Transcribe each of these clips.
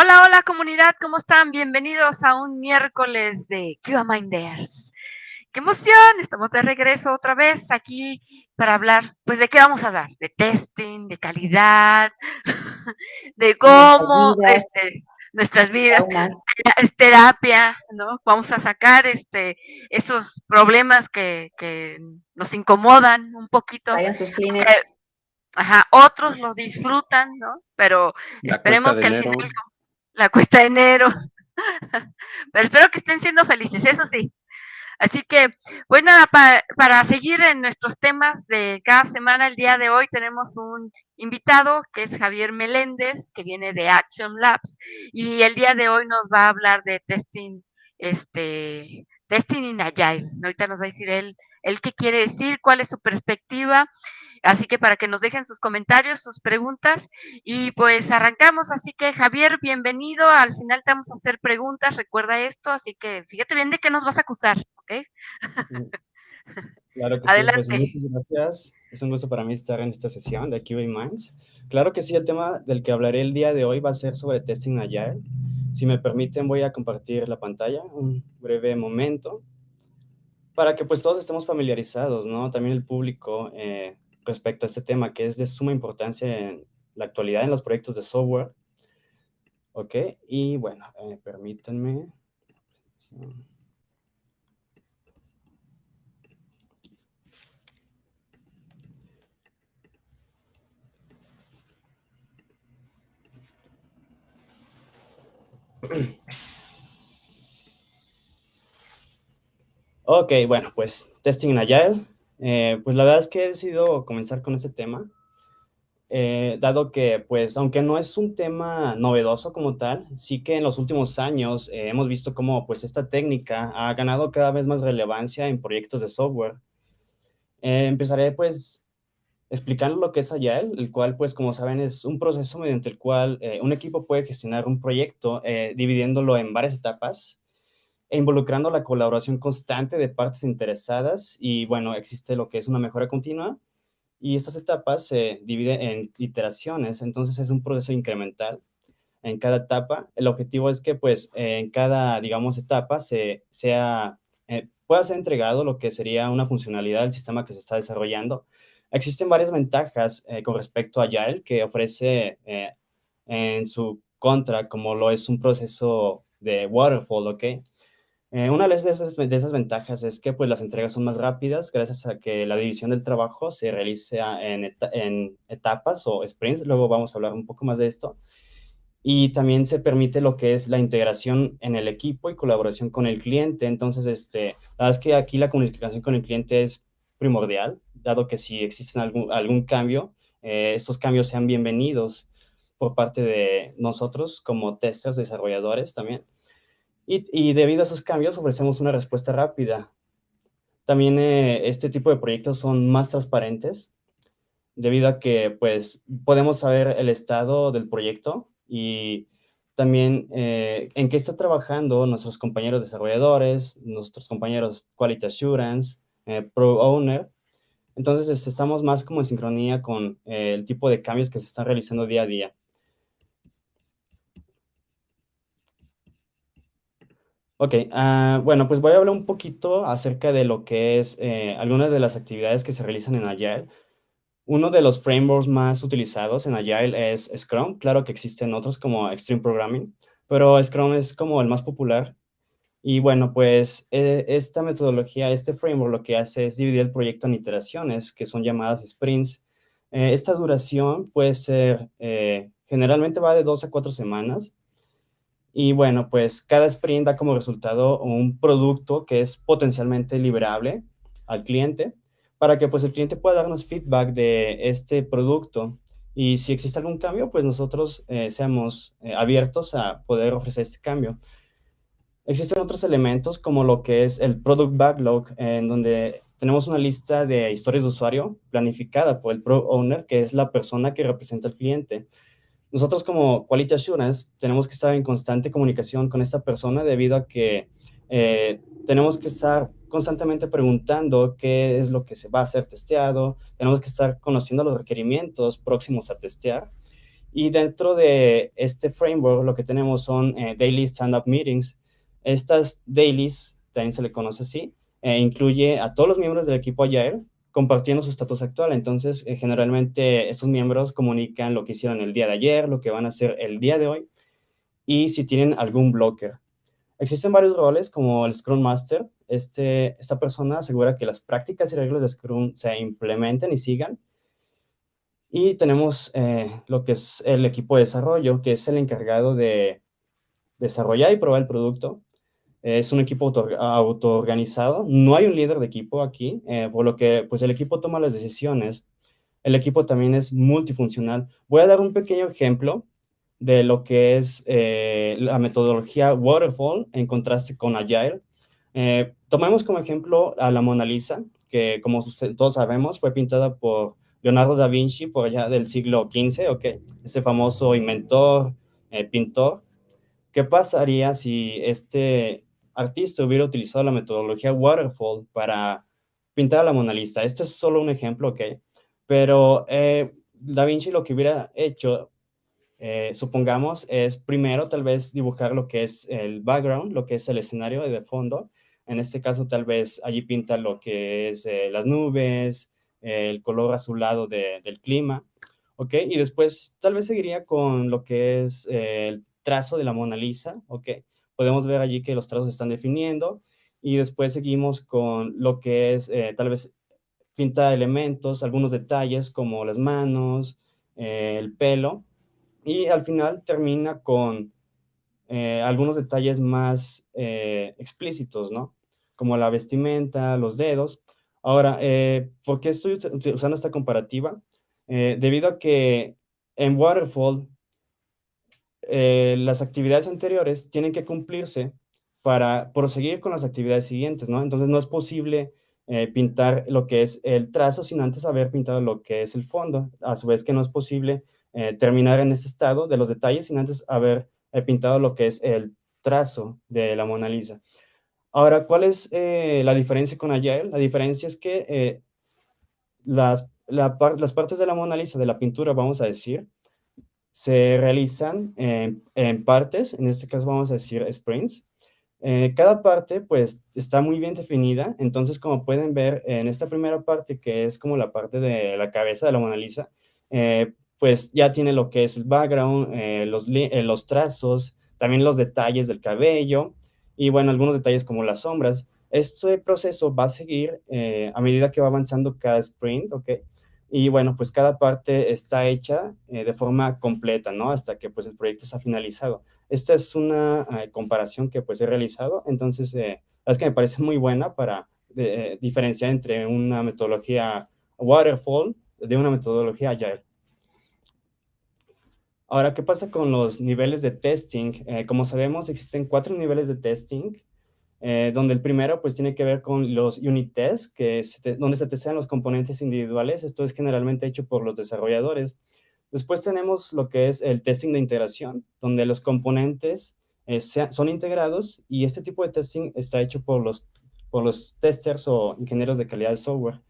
Hola, hola comunidad, ¿cómo están? Bienvenidos a un miércoles de QA Minders. ¡Qué emoción! Estamos de regreso otra vez aquí para hablar, pues ¿de qué vamos a hablar? De testing, de calidad, de cómo este, nuestras vidas, es terapia, ¿no? Vamos a sacar este esos problemas que, que nos incomodan un poquito. Vayan sus eh, Ajá, otros los disfrutan, ¿no? Pero esperemos que al final la cuesta de enero. Pero espero que estén siendo felices, eso sí. Así que, pues nada, para, seguir en nuestros temas de cada semana, el día de hoy tenemos un invitado que es Javier Meléndez, que viene de Action Labs, y el día de hoy nos va a hablar de testing, este, testing in Agile. Ahorita nos va a decir él, él qué quiere decir, cuál es su perspectiva Así que para que nos dejen sus comentarios, sus preguntas y pues arrancamos. Así que Javier, bienvenido. Al final te vamos a hacer preguntas, recuerda esto. Así que fíjate bien de qué nos vas a acusar, ¿ok? Claro que sí, pues muchas gracias. Es un gusto para mí estar en esta sesión de QA Minds. Claro que sí, el tema del que hablaré el día de hoy va a ser sobre testing Agile. Si me permiten, voy a compartir la pantalla un breve momento para que pues todos estemos familiarizados, ¿no? También el público eh, respecto a este tema que es de suma importancia en la actualidad en los proyectos de software. Ok, y bueno, eh, permítanme. Ok, bueno, pues testing en Agile. Eh, pues la verdad es que he decidido comenzar con este tema, eh, dado que, pues, aunque no es un tema novedoso como tal, sí que en los últimos años eh, hemos visto cómo, pues, esta técnica ha ganado cada vez más relevancia en proyectos de software. empezaré, pues, explicando lo que es Agile, el cual, pues, como saben, es un proceso mediante el cual un equipo puede gestionar un proyecto dividiéndolo en varias etapas e involucrando la colaboración constante de partes interesadas y bueno, existe lo que es una mejora continua y estas etapas se dividen en iteraciones, entonces es un proceso incremental en cada etapa. El objetivo es que pues en cada, digamos, etapa se, sea, eh, pueda ser entregado lo que sería una funcionalidad del sistema que se está desarrollando. Existen varias ventajas eh, con respecto a Agile que ofrece eh, en su contra, como lo es un proceso de waterfall, ¿ok? Eh, una de esas, de esas ventajas es que pues, las entregas son más rápidas gracias a que la división del trabajo se realiza en, en etapas o sprints. Luego vamos a hablar un poco más de esto. Y también se permite lo que es la integración en el equipo y colaboración con el cliente. Entonces, este, la verdad es que aquí la comunicación con el cliente es primordial, dado que si existe algún, algún cambio, eh, estos cambios sean bienvenidos por parte de nosotros como testers, desarrolladores también. Y, debido a esos cambios ofrecemos una respuesta rápida. También eh, este tipo de proyectos son más transparentes debido a que pues podemos saber el estado del proyecto y también eh, en qué está trabajando nuestros compañeros desarrolladores, nuestros compañeros Quality Assurance, eh, Pro Owner. Entonces estamos más como en sincronía con el tipo de cambios que se están realizando día a día. Ok, ah, bueno, pues voy a hablar un poquito acerca de lo que es eh, algunas de las actividades que se realizan en Agile. Uno de los frameworks más utilizados en Agile es Scrum. Claro que existen otros como Extreme Programming, pero Scrum es como el más popular. Y bueno, pues eh, esta metodología, este framework lo que hace es dividir el proyecto en iteraciones, que son llamadas sprints. Eh, esta duración puede ser, generalmente va de dos a cuatro semanas y bueno, pues cada sprint da como resultado un producto que es potencialmente liberable al cliente para que pues el cliente pueda darnos feedback de este producto y si existe algún cambio, pues nosotros eh, seamos eh, abiertos a poder ofrecer este cambio. Existen otros elementos como lo que es el Product Backlog, en donde tenemos una lista de historias de usuario planificada por el Pro Owner, que es la persona que representa al cliente nosotros como Quality Assurance tenemos que estar en constante comunicación con esta persona debido a que eh, tenemos que estar constantemente preguntando qué es lo que se va a ser testeado, tenemos que estar conociendo los requerimientos próximos a testear Y dentro de este framework lo que tenemos son daily stand-up meetings. Estas dailies, también se le conoce así, incluye a todos los miembros del equipo Agile compartiendo su estatus actual. Entonces, generalmente estos miembros comunican lo que hicieron el día de ayer, lo que van a hacer el día de hoy y si tienen algún blocker. Existen varios roles como el Scrum Master. Este, esta persona asegura que las prácticas y reglas de Scrum se implementen y sigan. Y tenemos eh, lo que es el equipo de desarrollo, que es el encargado de desarrollar y probar el producto. Es un equipo autoorganizado. No hay un líder de equipo aquí, eh, por lo que pues el equipo toma las decisiones. El equipo también es multifuncional. Voy a dar un pequeño ejemplo de lo que es eh, la metodología Waterfall en contraste con Agile. Eh, tomemos como ejemplo a la Mona Lisa, que como todos sabemos fue pintada por Leonardo da Vinci por allá del siglo XV, ¿ok? Ese famoso inventor, eh, pintor. ¿Qué pasaría si este artista hubiera utilizado la metodología Waterfall para pintar la Mona Lisa? Este es solo un ejemplo, ¿ok? Pero Da Vinci lo que hubiera hecho eh, supongamos, es primero tal vez dibujar lo que es el background, lo que es el escenario de fondo. En este caso, tal vez allí pinta lo que es eh, las nubes, el color azulado del clima, ¿ok? Y después tal vez seguiría con lo que es eh, el trazo de la Mona Lisa, ¿ok? Podemos ver allí que los trazos se están definiendo y después seguimos con lo que es tal vez pinta elementos, algunos detalles como las manos, el pelo, y al final termina con eh, algunos detalles más eh, explícitos, ¿no? Como la vestimenta, los dedos. Ahora, eh, ¿por qué estoy usando esta comparativa? debido a que en Waterfall las actividades anteriores tienen que cumplirse para proseguir con las actividades siguientes, ¿no? Entonces no es posible pintar lo que es el trazo sin antes haber pintado lo que es el fondo. A su vez que no es posible eh, terminar en ese estado de los detalles sin antes haber eh, pintado lo que es el trazo de la Mona Lisa. Ahora, ¿cuál es eh, la diferencia con Agile? La diferencia es que las, las partes de la Mona Lisa, de la pintura, vamos a decir, se realizan en, partes, en este caso vamos a decir sprints. cada parte pues está muy bien definida, entonces como pueden ver en esta primera parte que es como la parte de la cabeza de la Mona Lisa, pues ya tiene lo que es el background, eh, los, eh, los trazos, también los detalles del cabello y bueno, algunos detalles como las sombras. Este proceso va a seguir eh, a medida que va avanzando cada sprint, ¿ok? Y bueno, pues cada parte está hecha de forma completa, ¿no? Hasta que pues el proyecto está finalizado. Esta es una comparación que pues he realizado, entonces es que me parece muy buena para diferenciar entre una metodología waterfall de una metodología agile. Ahora, ¿qué pasa con los niveles de testing? Eh, como sabemos, existen cuatro niveles de testing, eh, donde el primero pues tiene que ver con los unit tests, que es donde se testean los componentes individuales. Esto es generalmente hecho por los desarrolladores. Después tenemos lo que es el testing de integración, donde los componentes eh, son integrados y este tipo de testing está hecho por los, por los testers o ingenieros de calidad de software.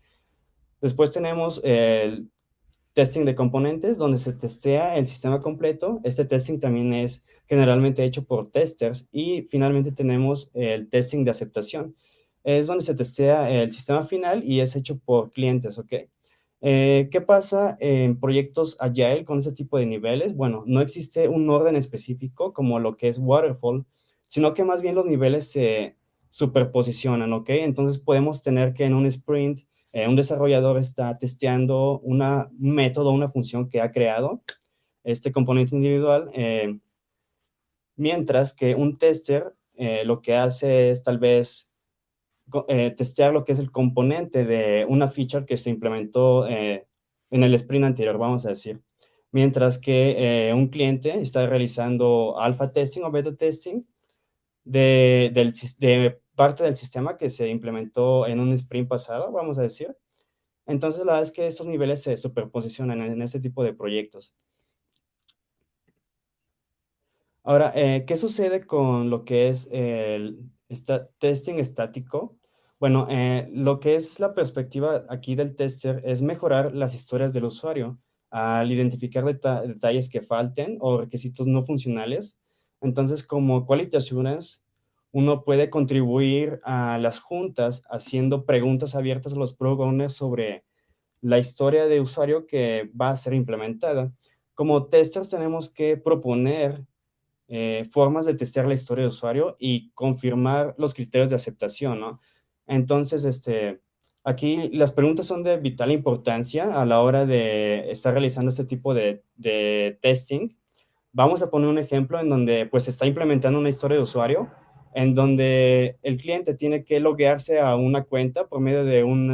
Después tenemos el testing de componentes, donde se testea el sistema completo. Este testing también es generalmente hecho por testers. Y finalmente tenemos el testing de aceptación. Es donde se testea el sistema final y es hecho por clientes, ¿ok? Eh, ¿Qué pasa en proyectos Agile con ese tipo de niveles? Bueno, no existe un orden específico como lo que es Waterfall, sino que más bien los niveles se superposicionan, ¿ok? Entonces podemos tener que en un sprint eh, un desarrollador está testeando un método, una función que ha creado, este componente individual, eh, mientras que un tester eh, lo que hace es tal vez testear lo que es el componente de una feature que se implementó en el sprint anterior, vamos a decir. Mientras que un cliente está realizando alpha testing o beta testing de, del, de parte del sistema que se implementó en un sprint pasado, vamos a decir. Entonces, la verdad es que estos niveles se superposicionan en este tipo de proyectos. Ahora, eh, ¿qué sucede con lo que es el testing estático? Bueno, eh, lo que es la perspectiva aquí del tester es mejorar las historias del usuario. al identificar detalles que falten o requisitos no funcionales. Entonces, como Quality Assurance, uno puede contribuir a las juntas haciendo preguntas abiertas a los product owners sobre la historia de usuario que va a ser implementada. Como testers tenemos que proponer eh, formas de testear la historia de usuario y confirmar los criterios de aceptación. Entonces, este, aquí las preguntas son de vital importancia a la hora de estar realizando este tipo de, de testing. Vamos a poner un ejemplo en donde pues se está implementando una historia de usuario en donde el cliente tiene que loguearse a una cuenta por medio de un,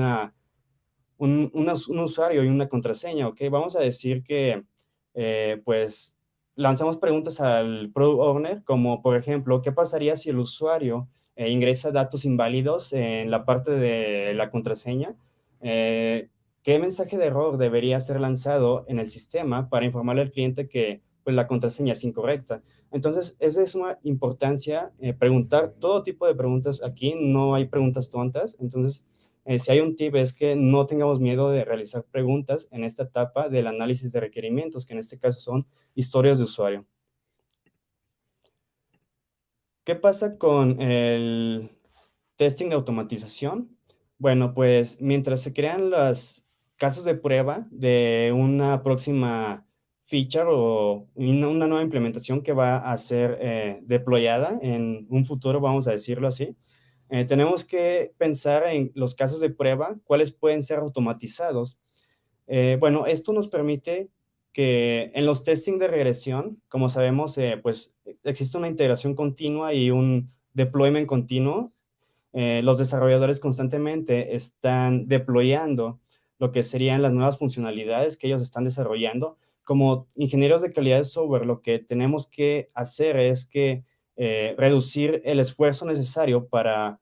usuario y una contraseña, ¿ok? Vamos a decir que, eh, pues, lanzamos preguntas al Product Owner, como, por ejemplo, ¿qué pasaría si el usuario eh, ingresa datos inválidos en la parte de la contraseña? Eh, ¿Qué mensaje de error debería ser lanzado en el sistema para informarle al cliente que pues, la contraseña es incorrecta? Entonces, es de suma importancia eh, preguntar todo tipo de preguntas aquí, no hay preguntas tontas. Entonces, eh, si hay un tip es que no tengamos miedo de realizar preguntas en esta etapa del análisis de requerimientos, que en este caso son historias de usuario. ¿Qué pasa con el testing de automatización? Bueno, pues mientras se crean los casos de prueba de una próxima feature o una, nueva implementación que va a ser eh, deployada en un futuro, vamos a decirlo así. Eh, tenemos que pensar en los casos de prueba, cuáles pueden ser automatizados. Eh, bueno, esto nos permite que en los testing de regresión, como sabemos, pues existe una integración continua y un deployment continuo. los desarrolladores constantemente están deployando lo que serían las nuevas funcionalidades que ellos están desarrollando como ingenieros de calidad de software, lo que tenemos que hacer es que eh, reducir el esfuerzo necesario para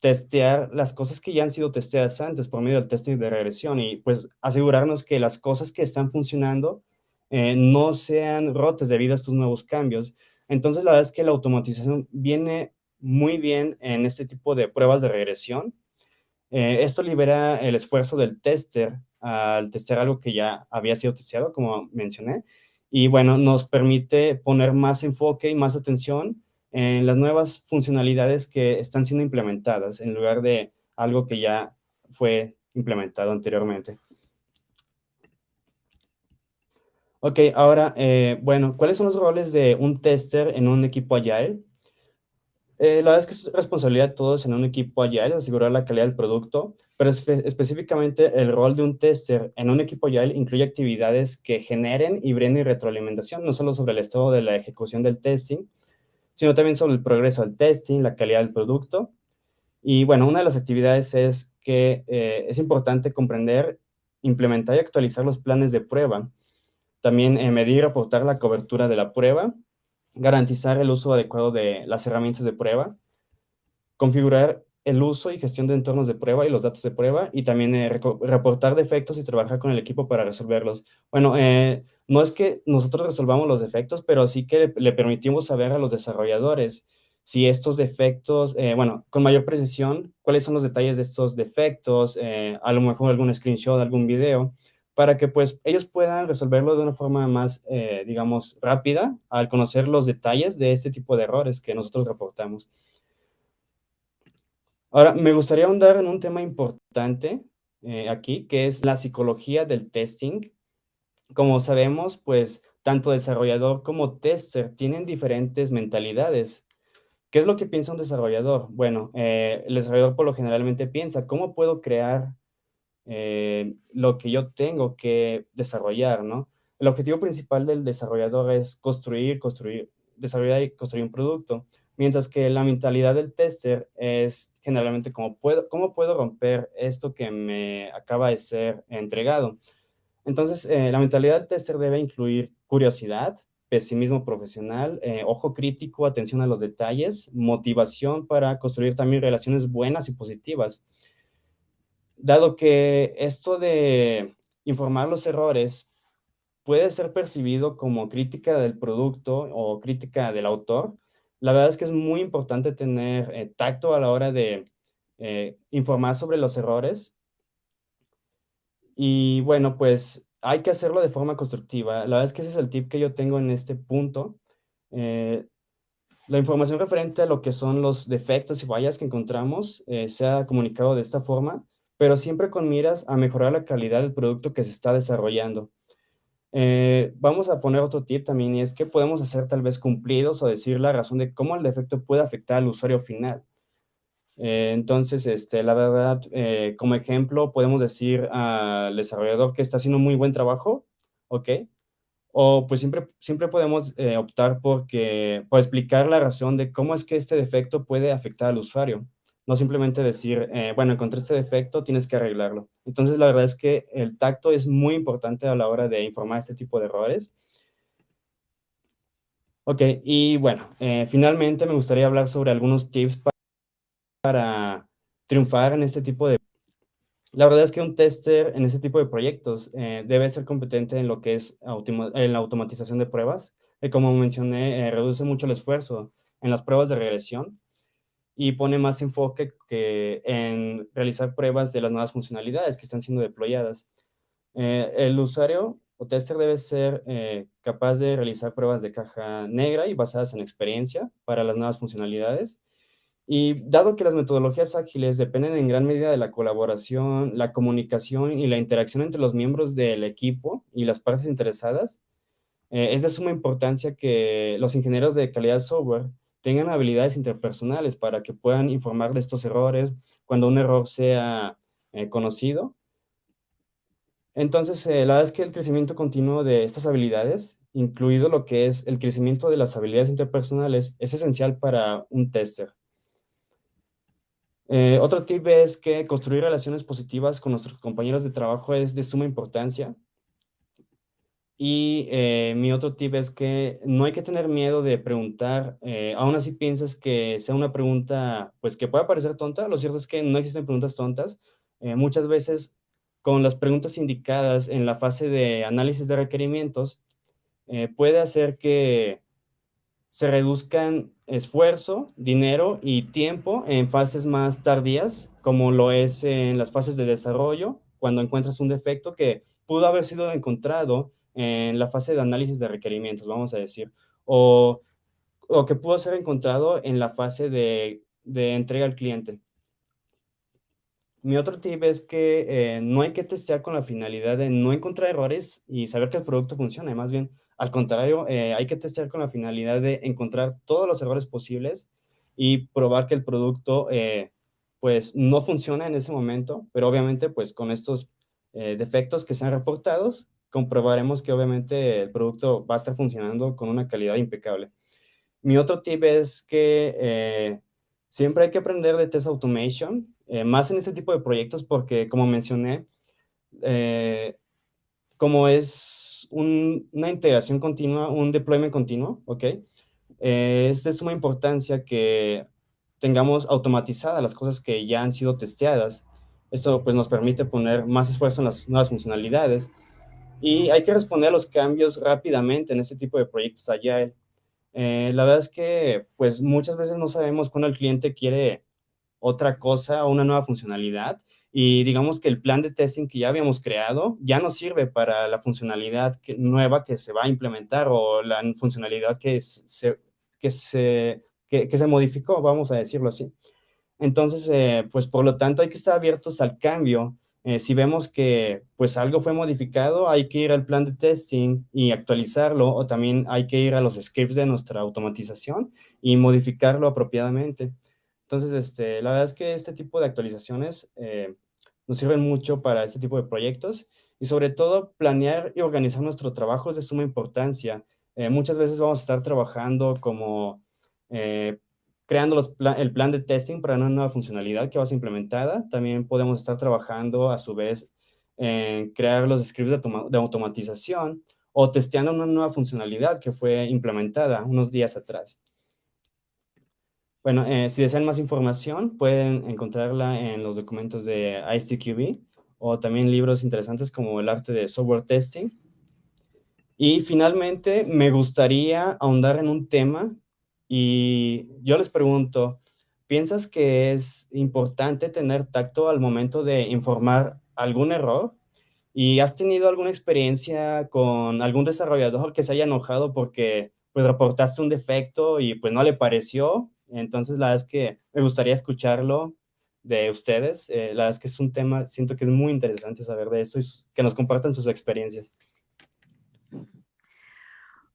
testear las cosas que ya han sido testeadas antes por medio del testing de regresión y pues asegurarnos que las cosas que están funcionando eh, no sean rotas debido a estos nuevos cambios. Entonces, la verdad es que la automatización viene muy bien en este tipo de pruebas de regresión. Eh, esto libera el esfuerzo del tester al testear algo que ya había sido testeado, como mencioné. Y bueno, nos permite poner más enfoque y más atención en las nuevas funcionalidades que están siendo implementadas en lugar de algo que ya fue implementado anteriormente. Ok, ahora, eh, bueno, ¿cuáles son los roles de un tester en un equipo Agile? Eh, la verdad es que es responsabilidad de todos en un equipo Agile asegurar la calidad del producto, pero específicamente el rol de un tester en un equipo Agile incluye actividades que generen y brinden retroalimentación, no solo sobre el estado de la ejecución del testing, sino también sobre el progreso del testing, la calidad del producto. Y bueno, una de las actividades es que eh, es importante comprender, implementar y actualizar los planes de prueba, también eh, medir y reportar la cobertura de la prueba, garantizar el uso adecuado de las herramientas de prueba, configurar el uso y gestión de entornos de prueba y los datos de prueba y también eh, reportar defectos y trabajar con el equipo para resolverlos. Bueno, eh, no es que nosotros resolvamos los defectos, pero sí que le, permitimos saber a los desarrolladores si estos defectos, eh, bueno, con mayor precisión, cuáles son los detalles de estos defectos, a lo mejor algún screenshot, algún video, para que pues ellos puedan resolverlo de una forma más, eh, digamos, rápida al conocer los detalles de este tipo de errores que nosotros reportamos. Ahora, me gustaría ahondar en un tema importante eh, aquí, que es la psicología del testing. Como sabemos, pues tanto desarrollador como tester tienen diferentes mentalidades. ¿Qué es lo que piensa un desarrollador? Bueno, eh, el desarrollador por lo generalmente piensa, ¿cómo puedo crear eh, lo que yo tengo que desarrollar, ¿no? El objetivo principal del desarrollador es construir, construir, desarrollar y construir un producto, mientras que la mentalidad del tester es generalmente cómo puedo, cómo puedo romper esto que me acaba de ser entregado. Entonces, eh, la mentalidad del tester debe incluir curiosidad, pesimismo profesional, eh, ojo crítico, atención a los detalles, motivación para construir también relaciones buenas y positivas dado que esto de informar los errores puede ser percibido como crítica del producto o crítica del autor, la verdad es que es muy importante tener eh, tacto a la hora de eh, informar sobre los errores. Y bueno, pues hay que hacerlo de forma constructiva. La verdad es que ese es el tip que yo tengo en este punto. Eh, la información referente a lo que son los defectos y fallas que encontramos se ha comunicado de esta forma, pero siempre con miras a mejorar la calidad del producto que se está desarrollando. Eh, vamos a poner otro tip también y es que podemos hacer tal vez cumplidos o decir la razón de cómo el defecto puede afectar al usuario final. Eh, entonces, este, la verdad, eh, como ejemplo, podemos decir al desarrollador que está haciendo muy buen trabajo, ¿ok? O pues siempre, siempre podemos optar por, por explicar la razón de cómo es que este defecto puede afectar al usuario. No simplemente decir, bueno, encontré este defecto, tienes que arreglarlo. Entonces, la verdad es que el tacto es muy importante a la hora de informar este tipo de errores. Ok, y bueno, eh, finalmente me gustaría hablar sobre algunos tips para, triunfar en este tipo de... La verdad es que un tester en este tipo de proyectos eh, debe ser competente en lo que es en la automatización de pruebas. como mencioné, eh, reduce mucho el esfuerzo en las pruebas de regresión y pone más enfoque que en realizar pruebas de las nuevas funcionalidades que están siendo deployadas. Eh, el usuario o tester debe ser eh, capaz de realizar pruebas de caja negra y basadas en experiencia para las nuevas funcionalidades. Y dado que las metodologías ágiles dependen en gran medida de la colaboración, la comunicación y la interacción entre los miembros del equipo y las partes interesadas, eh, es de suma importancia que los ingenieros de calidad software tengan habilidades interpersonales para que puedan informar de estos errores cuando un error sea eh, conocido. Entonces, eh, la verdad es que el crecimiento continuo de estas habilidades, incluido lo que es el crecimiento de las habilidades interpersonales, es esencial para un tester. Eh, otro tip es que construir relaciones positivas con nuestros compañeros de trabajo es de suma importancia y eh, mi otro tip es que no hay que tener miedo de preguntar, eh, aún así piensas que sea una pregunta, pues que pueda parecer tonta, lo cierto es que no existen preguntas tontas. Eh, muchas veces con las preguntas indicadas en la fase de análisis de requerimientos, puede hacer que se reduzcan esfuerzo, dinero y tiempo en fases más tardías, como lo es en las fases de desarrollo, cuando encuentras un defecto que pudo haber sido encontrado en la fase de análisis de requerimientos, vamos a decir, o, o que pudo ser encontrado en la fase de, entrega al cliente. Mi otro tip es que eh, no hay que testear con la finalidad de no encontrar errores y saber que el producto funciona, más bien al contrario, eh, hay que testear con la finalidad de encontrar todos los errores posibles y probar que el producto eh, pues no funciona en ese momento, pero obviamente pues con estos defectos que sean reportados, comprobaremos que obviamente el producto va a estar funcionando con una calidad impecable. Mi otro tip es que eh, siempre hay que aprender de test automation, eh, más en este tipo de proyectos porque, como mencioné, eh, como es una integración continua, un deployment continuo, ¿ok? es de suma importancia que tengamos automatizadas las cosas que ya han sido testeadas. Esto pues nos permite poner más esfuerzo en las nuevas funcionalidades y hay que responder a los cambios rápidamente en este tipo de proyectos allá. Eh, la verdad es que, pues, muchas veces no sabemos cuándo el cliente quiere otra cosa o una nueva funcionalidad y digamos que el plan de testing que ya habíamos creado ya no sirve para la funcionalidad nueva que se va a implementar o la funcionalidad que se, que se, que, se modificó, vamos a decirlo así. Entonces, eh, pues por lo tanto hay que estar abiertos al cambio eh, si vemos que pues algo fue modificado, hay que ir al plan de testing y actualizarlo o también hay que ir a los scripts de nuestra automatización y modificarlo apropiadamente. Entonces, este, la verdad es que este tipo de actualizaciones eh, nos sirven mucho para este tipo de proyectos y sobre todo planear y organizar nuestro trabajo es de suma importancia. Eh, muchas veces vamos a estar trabajando como creando el plan de testing para una nueva funcionalidad que va a ser implementada. También podemos estar trabajando a su vez en crear los scripts de, automatización o testeando una nueva funcionalidad que fue implementada unos días atrás. Bueno, eh, si desean más información, pueden encontrarla en los documentos de ISTQB o también libros interesantes como El arte de software testing. Y finalmente, me gustaría ahondar en un tema y yo les pregunto, ¿piensas que es importante tener tacto al momento de informar algún error? ¿Y has tenido alguna experiencia con algún desarrollador que se haya enojado porque pues reportaste un defecto y pues no le pareció? Entonces la verdad es que me gustaría escucharlo de ustedes. Eh, la verdad es que es un tema, siento que es muy interesante saber de esto y que nos compartan sus experiencias.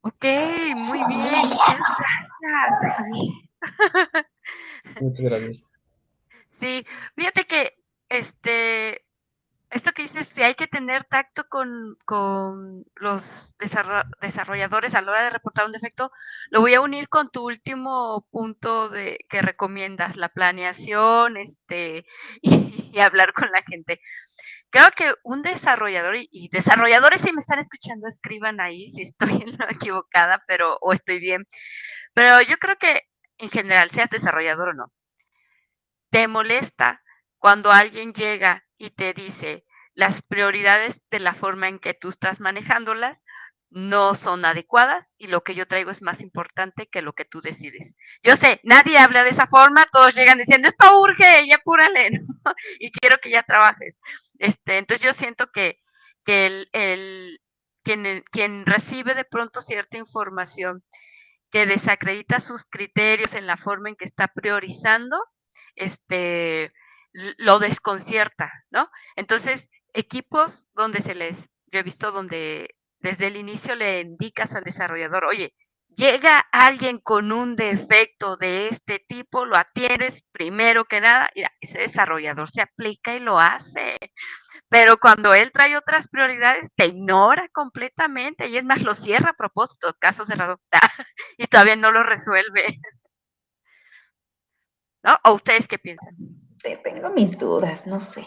Ok, muy bien. Muchas gracias. Sí, fíjate que este esto que dices, que hay que tener tacto con, con los desarrolladores a la hora de reportar un defecto, lo voy a unir con tu último punto de que recomiendas, la planeación este, y, hablar con la gente. Creo que un desarrollador, y, desarrolladores si me están escuchando, escriban ahí si estoy equivocada, pero, o estoy bien. Pero yo creo que en general, seas desarrollador o no, te molesta cuando alguien llega y te dice las prioridades de la forma en que tú estás manejándolas no son adecuadas y lo que yo traigo es más importante que lo que tú decides. Yo sé, nadie habla de esa forma, todos llegan diciendo, esto urge, ya apúrale, y quiero que ya trabajes. Este, entonces yo siento que, que el, el, quien, quien recibe de pronto cierta información que desacredita sus criterios en la forma en que está priorizando, este, lo desconcierta, ¿no? Entonces, equipos donde se les, yo he visto donde desde el inicio le indicas al desarrollador, oye, llega alguien con un defecto de este tipo, lo atiendes primero que nada, y ese desarrollador se aplica y lo hace. Pero cuando él trae otras prioridades, te ignora completamente y es más, lo cierra a propósito, caso cerrado, y todavía no lo resuelve. ¿No? ¿O ustedes qué piensan? tengo mis dudas, no sé,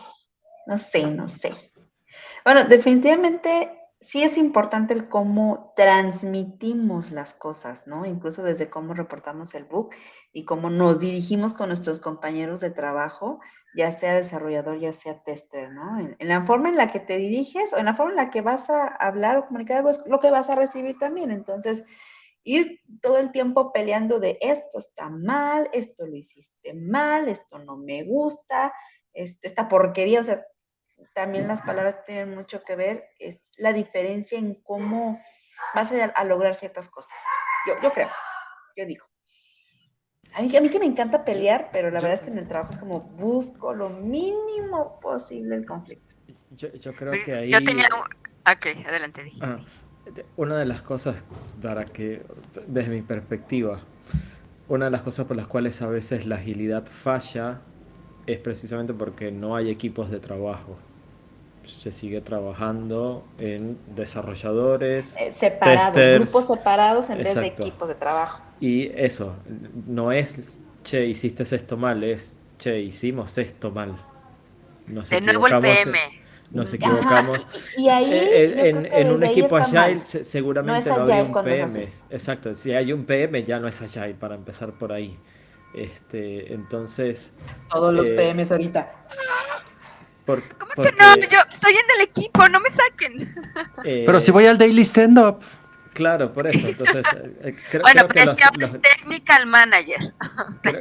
no sé, no sé. Bueno, definitivamente sí es importante el cómo transmitimos las cosas, ¿no? Incluso desde cómo reportamos el book y cómo nos dirigimos con nuestros compañeros de trabajo, ya sea desarrollador, ya sea tester, ¿no? En, la forma en la que te diriges o en la forma en la que vas a hablar o comunicar algo es lo que vas a recibir también. Entonces, ir todo el tiempo peleando de esto está mal, esto lo hiciste mal, esto no me gusta, este, esta porquería, o sea, también las palabras tienen mucho que ver, es la diferencia en cómo vas a, lograr ciertas cosas. Yo, yo creo, yo digo. A mí, a mí que me encanta pelear, pero la verdad es que en el trabajo es como busco lo mínimo posible el conflicto. Yo, yo creo que ahí... Yo tenía Ok, adelante. Ah, una de las cosas, para que, desde mi perspectiva, una de las cosas por las cuales a veces la agilidad falla es precisamente porque no hay equipos de trabajo se sigue trabajando en desarrolladores, eh, separados, grupos separados en vez de equipos de trabajo. Y eso, no es, che, hiciste esto mal, es, che, hicimos esto mal. Nos de nuevo el PM. Nos equivocamos. Y ahí, eh, eh, en, un equipo agile seguramente no, había un PM. Exacto, si hay un PM ya no es agile para empezar por ahí. Este, entonces. Todos los PMs ahorita. ¿Cómo que no? Yo estoy en el equipo, no me saquen. Eh, pero si voy al daily stand-up. Claro, por eso. Entonces, eh, creo, bueno, que los, los, technical manager.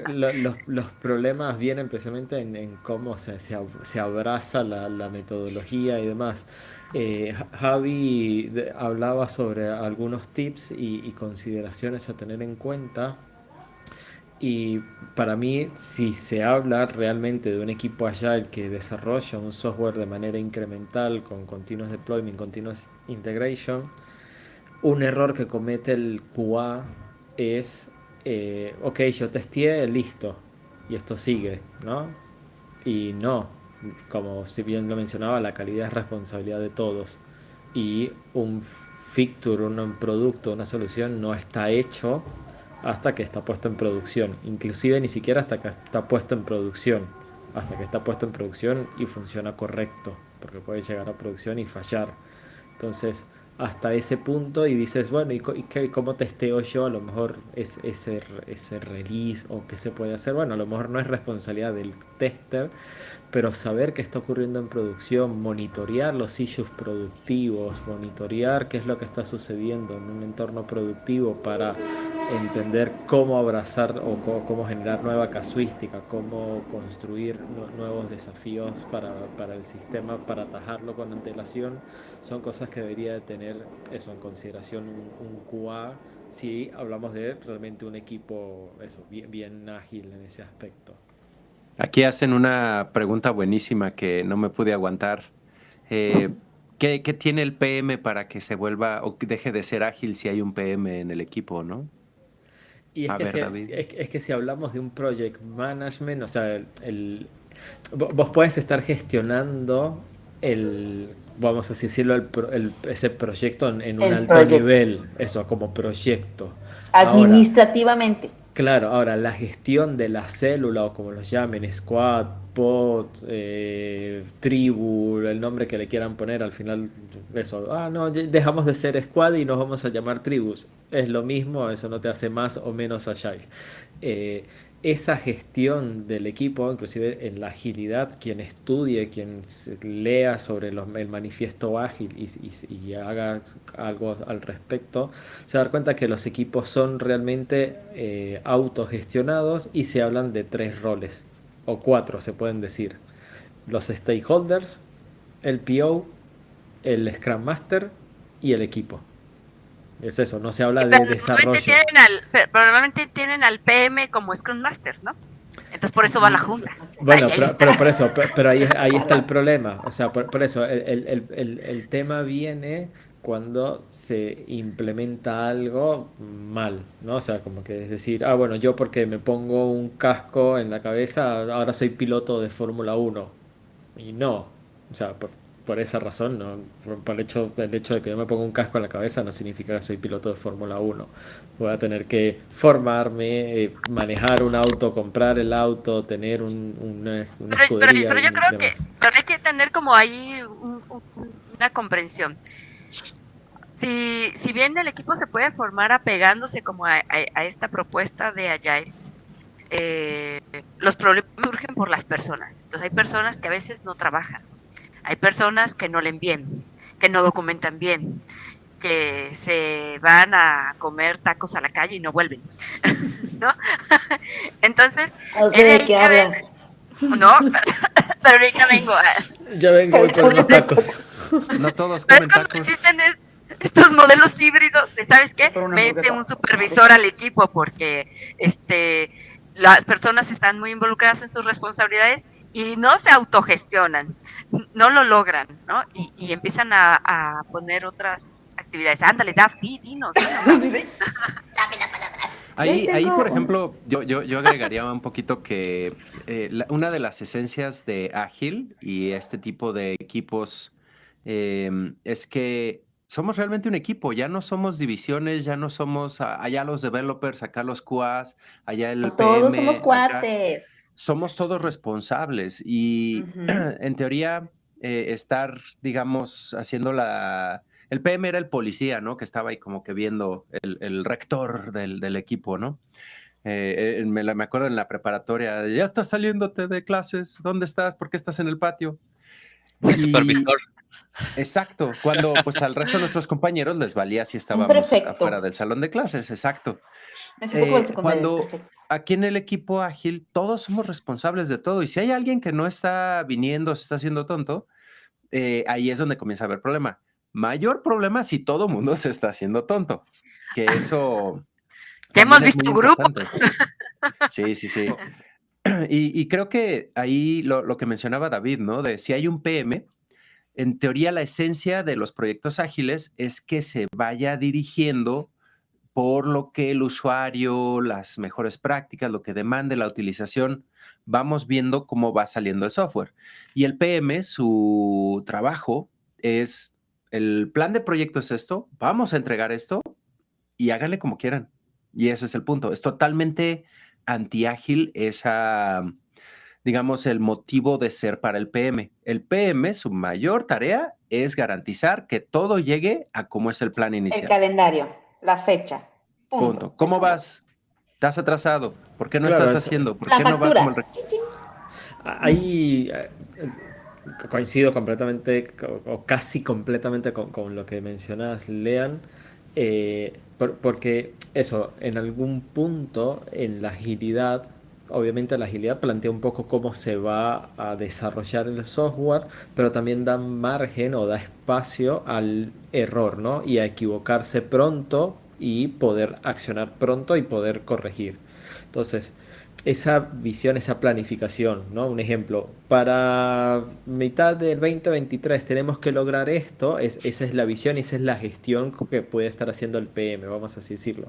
los, problemas vienen precisamente en, cómo se, se, abraza la, metodología y demás. Eh, Javi hablaba sobre algunos tips y consideraciones a tener en cuenta y para mí, si se habla realmente de un equipo agile que desarrolla un software de manera incremental con continuous deployment, continuous integration, un error que comete el QA es, eh, ok, yo testé, listo, y esto sigue, ¿no? Y no, como si bien lo mencionaba, la calidad es responsabilidad de todos. Y un feature, un producto, una solución no está hecho hasta que está puesto en producción. Inclusive ni siquiera hasta que está puesto en producción. Hasta que está puesto en producción y funciona correcto. Porque puede llegar a producción y fallar. Entonces, hasta ese punto y dices, bueno, ¿y, cómo testeo yo? A lo mejor es, ese, ese release o qué se puede hacer. Bueno, a lo mejor no es responsabilidad del tester, pero saber qué está ocurriendo en producción, monitorear los issues productivos, monitorear qué es lo que está sucediendo en un entorno productivo para entender cómo abrazar o cómo, generar nueva casuística, cómo construir nuevos desafíos para, para, el sistema, para atajarlo con antelación, son cosas que debería de tener eso en consideración un, QA si hablamos de realmente un equipo eso, bien ágil en ese aspecto. Aquí hacen una pregunta buenísima que no me pude aguantar. Eh, ¿qué, ¿qué, tiene el PM para que se vuelva o deje de ser ágil si hay un PM en el equipo, no? Y es, que, si, es, que si hablamos de un project management, o sea, el, vos puedes estar gestionando el, vamos a decirlo, el, ese proyecto en, un alto nivel, eso, como proyecto. Administrativamente. Claro, ahora la gestión de la célula, o como los llamen, squad, pod, eh, tribu, el nombre que le quieran poner, al final, eso, ah, no, dejamos de ser squad y nos vamos a llamar tribus es lo mismo, eso no te hace más o menos agile. Eh, esa gestión del equipo, inclusive en la agilidad, quien estudie, quien lea sobre el manifiesto ágil y, haga algo al respecto, se da cuenta que los equipos son realmente eh, autogestionados y se hablan de tres roles, o cuatro se pueden decir. Los stakeholders, el PO, el Scrum Master y el equipo. Es eso, no se habla de desarrollo. probablemente tienen al PM como Scrum Master, ¿no? Entonces por eso va la junta. Bueno, pero, por eso, pero, ahí, ahí está el problema. O sea, por, eso el, tema viene cuando se implementa algo mal, ¿no? O sea, como que es decir, ah, bueno, yo porque me pongo un casco en la cabeza, ahora soy piloto de Fórmula 1. Y no, o sea, por, por esa razón, ¿no? por, el, hecho, el hecho de que yo me ponga un casco en la cabeza no significa que soy piloto de Fórmula 1. Voy a tener que formarme, eh, manejar un auto, comprar el auto, tener un, una, escudería. Pero, yo creo que hay que tener como ahí una comprensión. Si, si bien el equipo se puede formar apegándose como a, esta propuesta de Agile, eh, los problemas surgen por las personas. Entonces hay personas que a veces no trabajan hay personas que no leen bien, que no documentan bien, que se van a comer tacos a la calle y no vuelven. ¿No? Entonces, no sé de qué hablas. No, pero, ahorita vengo. Ya vengo con los tacos. No todos comen tacos. estos modelos híbridos, ¿sabes qué? Mete un supervisor al equipo porque este las personas están muy involucradas en sus responsabilidades y no se autogestionan no lo logran, ¿no? Y, empiezan a, poner otras actividades. Ándale, Daf, dinos. Ahí, ahí, por ejemplo, yo, yo, yo agregaría un poquito que eh, una de las esencias de Ágil y este tipo de equipos em, es que somos realmente un equipo, ya no somos divisiones, ya no somos allá los developers, acá los QAs, allá el Todos somos cuates somos todos responsables y en teoría eh, estar, digamos, haciendo la... El PM era el policía, ¿no? Que estaba ahí como que viendo el, rector del, equipo, ¿no? Eh, eh, me, me, acuerdo en la preparatoria, ya estás saliéndote de clases, ¿dónde estás? ¿Por qué estás en el patio? El supervisor. Exacto, cuando pues al resto de nuestros compañeros les valía si estábamos afuera del salón de clases, exacto. Eh, cuando aquí en el equipo ágil todos somos responsables de todo y si hay alguien que no está viniendo, se está haciendo tonto, eh, ahí es donde comienza a haber problema. Mayor problema si todo mundo se está haciendo tonto, que eso... Que hemos visto grupos. Sí, sí, sí. Y, creo que ahí lo, lo que mencionaba David, ¿no? De si hay un PM, en teoría la esencia de los proyectos ágiles es que se vaya dirigiendo por lo que el usuario, las mejores prácticas, lo que demande la utilización, vamos viendo cómo va saliendo el software. Y el PM, su trabajo es, el plan de proyecto es esto, vamos a entregar esto y háganle como quieran. Y ese es el punto. Es totalmente antiágil esa digamos, el motivo de ser para el PM. El PM, su mayor tarea es garantizar que todo llegue a cómo es el plan inicial. El calendario, la fecha. Punto. ¿Cómo vas? ¿Estás atrasado? ¿Por qué no estás haciendo? ¿Por qué no va como el Ahí eh, coincido completamente o casi completamente con, lo que mencionas, Lean. Eh, porque eso, en algún punto en la agilidad, obviamente la agilidad plantea un poco cómo se va a desarrollar el software, pero también da margen o da espacio al error, ¿no? Y a equivocarse pronto y poder accionar pronto y poder corregir. Entonces, esa visión, esa planificación, ¿no? Un ejemplo, para mitad del 2023 tenemos que lograr esto, es, esa es la visión y esa es la gestión que puede estar haciendo el PM, vamos a así decirlo.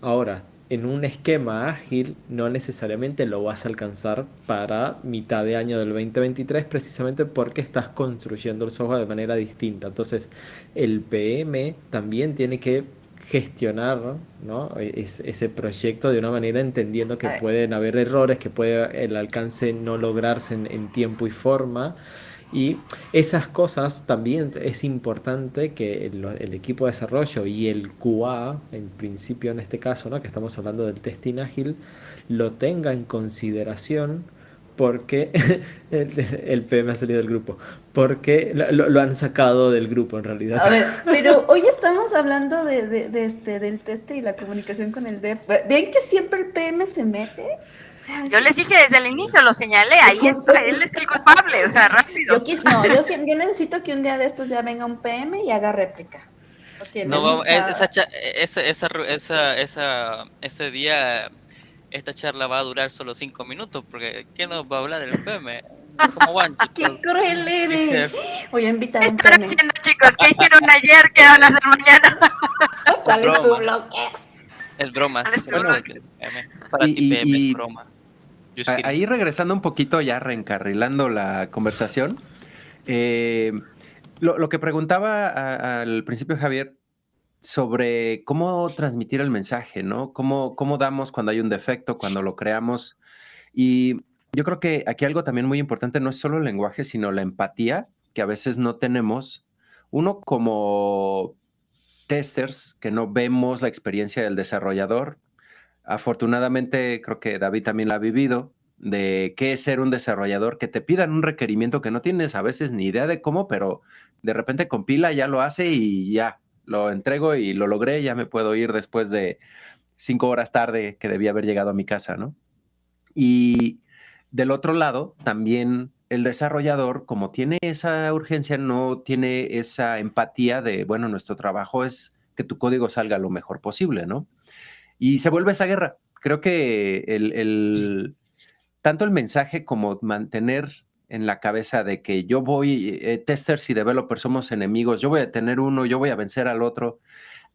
Ahora, en un esquema ágil no necesariamente lo vas a alcanzar para mitad de año del 2023 precisamente porque estás construyendo el software de manera distinta. Entonces, el PM también tiene que gestionar ¿no? ese proyecto de una manera entendiendo que pueden haber errores, que puede el alcance no lograrse en, tiempo y forma. Y esas cosas también es importante que el, equipo de desarrollo y el QA, en principio en este caso, ¿no? que estamos hablando del testing ágil, lo tenga en consideración porque el, PM ha salido del grupo, porque lo, han sacado del grupo en realidad. A ver, pero hoy estamos hablando de, este, del test y la comunicación con el dev. ¿Ven que siempre el PM se mete? Yo les dije desde el inicio, lo señalé, ahí está, él es el culpable, o sea, rápido. Yo, no, yo, yo necesito que un día de estos ya venga un PM y haga réplica. no, esa, esa, esa, esa, ese día esta charla va a durar solo cinco minutos, porque ¿qué nos va a hablar del PM? Como Guancho. ¡Qué cruel eres! Voy a invitar a un ¿Qué están haciendo, chicos? ¿Qué hicieron ayer? ¿Qué van a hacer mañana? ¿Cuál es tu bloque? Es broma. para ti, PM, es broma. Ahí regresando un poquito, ya reencarrilando la conversación, eh, lo, lo, que preguntaba al principio Javier sobre cómo transmitir el mensaje, ¿no? Cómo, cómo damos cuando hay un defecto, cuando lo creamos. Y yo creo que aquí algo también muy importante no es solo el lenguaje, sino la empatía que a veces no tenemos. Uno como testers, que no vemos la experiencia del desarrollador. Afortunadamente, creo que David también la ha vivido, de qué es ser un desarrollador, que te pidan un requerimiento que no tienes a veces ni idea de cómo, pero de repente compila, ya lo hace y ya, lo entrego y lo logré, ya me puedo ir después de cinco horas tarde que debía haber llegado a mi casa, ¿no? Y del otro lado, también el desarrollador, como tiene esa urgencia, no tiene esa empatía de, bueno, nuestro trabajo es que tu código salga lo mejor posible, ¿no? Y se vuelve esa guerra. Creo que el, tanto el mensaje como mantener en la cabeza de que yo voy, eh, testers y developers somos enemigos, yo voy a tener uno, yo voy a vencer al otro.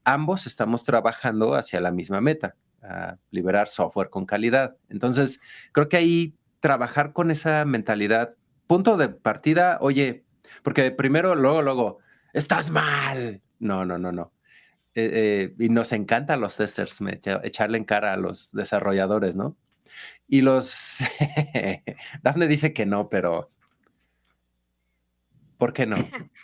Ambos estamos trabajando hacia la misma meta, a liberar software con calidad. Entonces, creo que ahí trabajar con esa mentalidad, punto de partida, oye, porque primero, luego, luego, estás mal. No, no, no, no. Eh, eh, y nos encanta a los testers echarle en cara a los desarrolladores, ¿no? Y los... Dafne dice que no, pero... ¿Por qué no?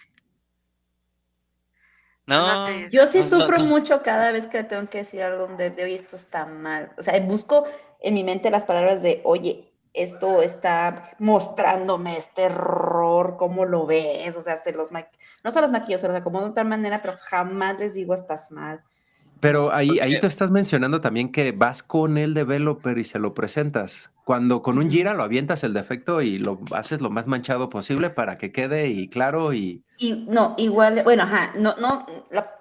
No. Yo sí sufro mucho cada vez que tengo que decir algo de, oye, esto está mal. O sea, busco en mi mente las palabras de, oye, esto está mostrándome este error, ¿cómo lo ves? O sea, se los no se los maquillo, se los acomodo de tal manera, pero jamás les digo estás mal. Pero ahí, ahí tú estás mencionando también que vas con el developer y se lo presentas. Cuando con un Jira lo avientas el defecto y lo haces lo más manchado posible para que quede y claro y... Y no, igual, bueno, ajá, no, no,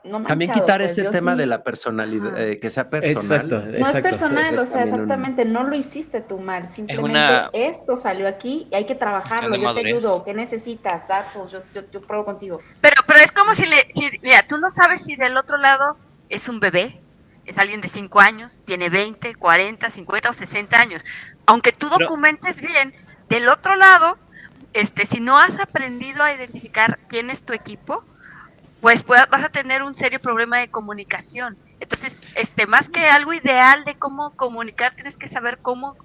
no También quitar pues, ese tema de la personalidad, eh, que sea personal. Exacto, no es personal, o sea, exactamente, no lo hiciste tú mal, simplemente esto salió aquí y hay que trabajarlo, yo te ayudo, ¿qué necesitas? Datos, yo, yo, yo pruebo contigo. Pero, pero es como si le, si, mira, tú no sabes si del otro lado es un bebé, es alguien de 5 años, tiene 20, 40, 50 o 60 años. Aunque tú documentes bien, del otro lado, este, si no has aprendido a identificar quién es tu equipo, pues vas a tener un serio problema de comunicación. Entonces, este, más que algo ideal de cómo comunicar, tienes que saber cómo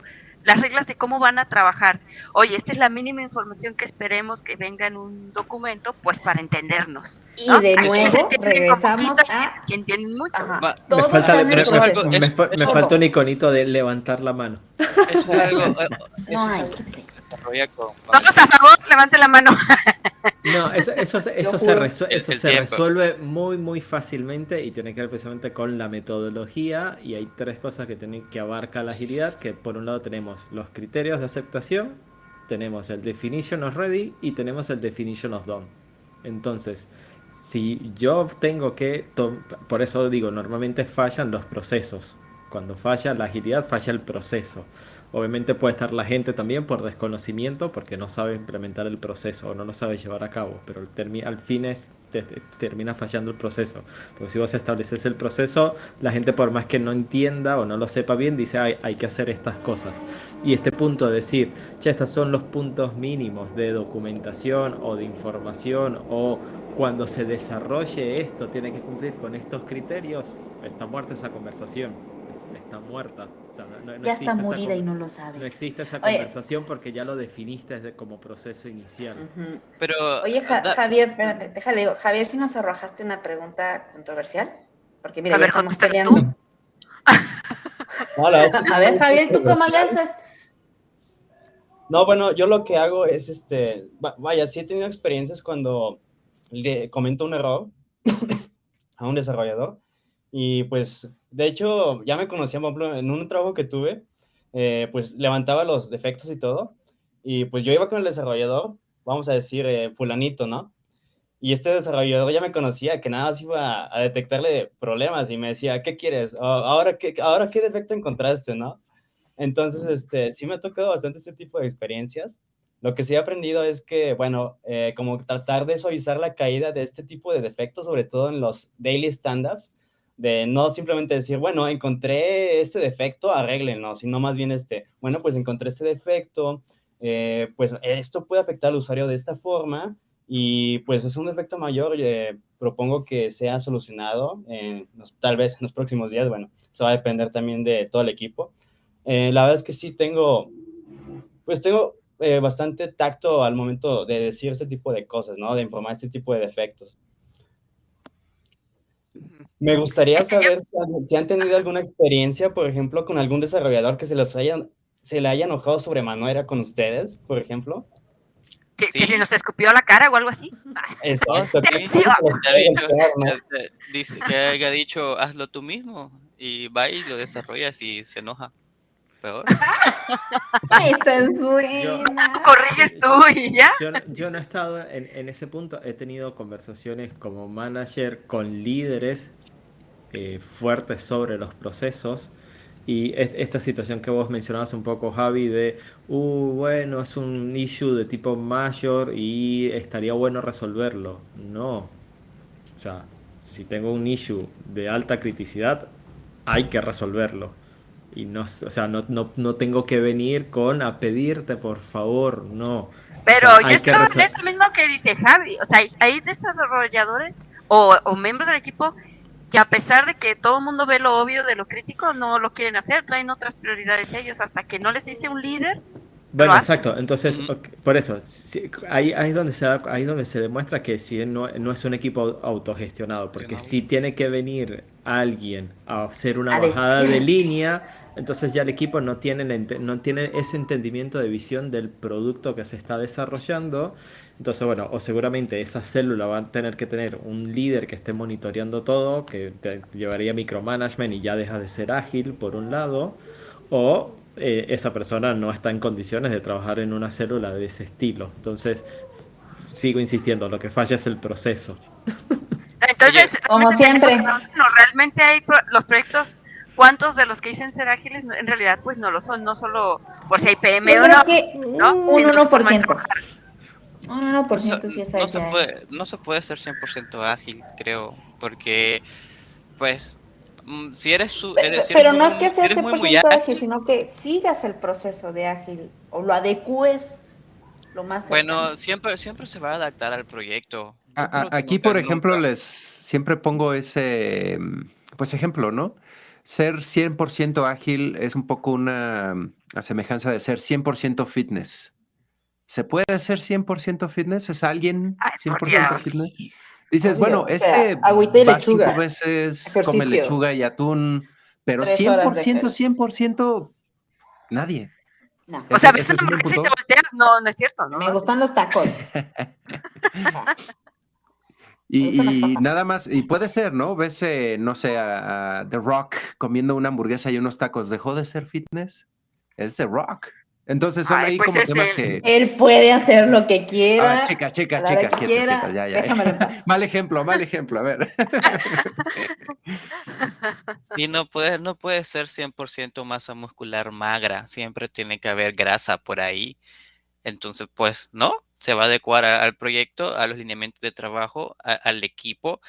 las reglas de cómo van a trabajar. Oye, esta es la mínima información que esperemos que venga en un documento, pues para entendernos. Y de nuevo regresamos a quien tiene mucho. me, falta, me, falta, un iconito de levantar la mano. Eso es algo, Todos a favor, levante la mano. No, eso, eso, eso, se, eso se resuelve muy, muy fácilmente y tiene que ver precisamente con la metodología. Y hay tres cosas que, tienen, que abarca la agilidad, que por un lado tenemos los criterios de aceptación, tenemos el definition of ready y tenemos el definition of done. Entonces, si yo tengo que, por eso digo, normalmente fallan los procesos. Cuando falla la agilidad, falla el proceso. Obviamente puede estar la gente también por desconocimiento, porque no sabe implementar el proceso o no lo sabe llevar a cabo, pero al fin es, termina fallando el proceso. Porque si vos estableces el proceso, la gente por más que no entienda o no lo sepa bien, dice, hay, hay que hacer estas cosas. Y este punto de decir, ya estos son los puntos mínimos de documentación o de información o cuando se desarrolle esto tiene que cumplir con estos criterios, está muerta esa conversación está muerta. ya está morida y no lo sabe. No existe esa conversación porque ya lo definiste como proceso inicial. Pero Oye, Javier, espérate, déjale, Javier, si nos arrojaste una pregunta controversial, porque mira, ya estamos peleando. A ver, Javier, ¿tú cómo le haces? No, bueno, yo lo que hago es, este, vaya, sí he tenido experiencias cuando le comento un error a un desarrollador y pues, de hecho, ya me conocía, por ejemplo, en un trabajo que tuve, eh, pues levantaba los defectos y todo. Y pues yo iba con el desarrollador, vamos a decir, eh, fulanito, ¿no? Y este desarrollador ya me conocía, que nada más iba a detectarle problemas y me decía, ¿qué quieres? ¿Ahora qué, ahora qué defecto encontraste, no? Entonces, este, sí me ha tocado bastante este tipo de experiencias. Lo que sí he aprendido es que, bueno, eh, como tratar de suavizar la caída de este tipo de defectos, sobre todo en los daily stand-ups, de no simplemente decir, bueno, encontré este defecto, arréglenlo, sino más bien este, bueno, pues encontré este defecto, eh, pues esto puede afectar al usuario de esta forma y pues es un defecto mayor, eh, propongo que sea solucionado tal vez en los próximos días, bueno, eso va a depender también de todo el equipo. Eh, la verdad es que sí tengo, pues tengo bastante tacto al momento de decir este tipo de cosas, ¿no? De informar este tipo de defectos. Me gustaría saber si han, tenido alguna experiencia, por ejemplo, con algún desarrollador que se los hayan, se le haya enojado sobremanera con ustedes, por ejemplo. Que, se nos escupió la cara o algo así. Exacto. Dice que haya dicho, hazlo tú mismo, y va y lo desarrollas y se enoja. Peor. Eso es buena. Corriges tú y ya. Yo, no he estado en, en, ese punto. He tenido conversaciones como manager con líderes eh, fuertes sobre los procesos. Y esta situación que vos mencionabas un poco, Javi, de, uh, bueno, es un issue de tipo mayor y estaría bueno resolverlo. No. O sea, si tengo un issue de alta criticidad, hay que resolverlo. Y no, o sea, no, no, no tengo que venir con a pedirte, por favor, no. Pero yo estoy en eso mismo que dice Javi. O sea, hay desarrolladores o, o miembros del equipo que a pesar de que todo el mundo ve lo obvio de lo crítico, no lo quieren hacer, traen otras prioridades ellos hasta que no les dice un líder. Bueno, exacto. Entonces, por eso, ahí, ahí, es donde se ahí donde se demuestra que si no, no es un equipo autogestionado, porque si tiene que venir alguien a hacer una bajada de línea, entonces ya el equipo no tiene, no tiene ese entendimiento de visión del producto que se está desarrollando entonces, bueno, o seguramente esa célula va a tener que tener un líder que esté monitoreando todo, que te llevaría micromanagement y ya deja de ser ágil, por un lado, o eh, esa persona no está en condiciones de trabajar en una célula de ese estilo. Entonces, sigo insistiendo, lo que falla es el proceso. Entonces, como siempre. No, realmente hay los proyectos ¿cuántos de los que dicen ser ágiles en realidad pues no lo son? No solo por si hay PM o no. Que ¿no? Un 1%. No, por ciento sí es no se puede No se puede ser 100% ágil, creo, porque, pues, mm, si eres... Su, pero, no es que seas 100% ágil, sino que sigas el proceso de ágil o lo adecues lo más Bueno, siempre, siempre se va a adaptar al proyecto. Aquí, por ejemplo, les siempre pongo ese, pues, ejemplo, ¿no? Ser 100% ágil es un poco una semejanza de ser 100% fitness. ¿Se puede hacer 100% fitness? ¿Es alguien 100% fitness? Dices, bueno, este va cinco veces, come lechuga y atún, pero 100%, 100%, nadie. No. O sea, ves una hamburguesa y te volteas, no, no es cierto, ¿no? Me gustan los tacos. y, y nada más, y puede ser, ¿no? Ves, eh, no sé, a, a The Rock comiendo una hamburguesa y unos tacos, ¿dejó de ser fitness? Es The Rock. Entonces son ahí pues como temas que. Él puede hacer lo que quiera. Ah, chicas, chicas, chicas, quietas, ya, ya. mal ejemplo, mal ejemplo, a ver. Sí, no puede, no puede ser 100% masa muscular magra. Siempre tiene que haber grasa por ahí. Entonces, pues, ¿no? Se va a adecuar al proyecto, a los lineamientos de trabajo, al equipo.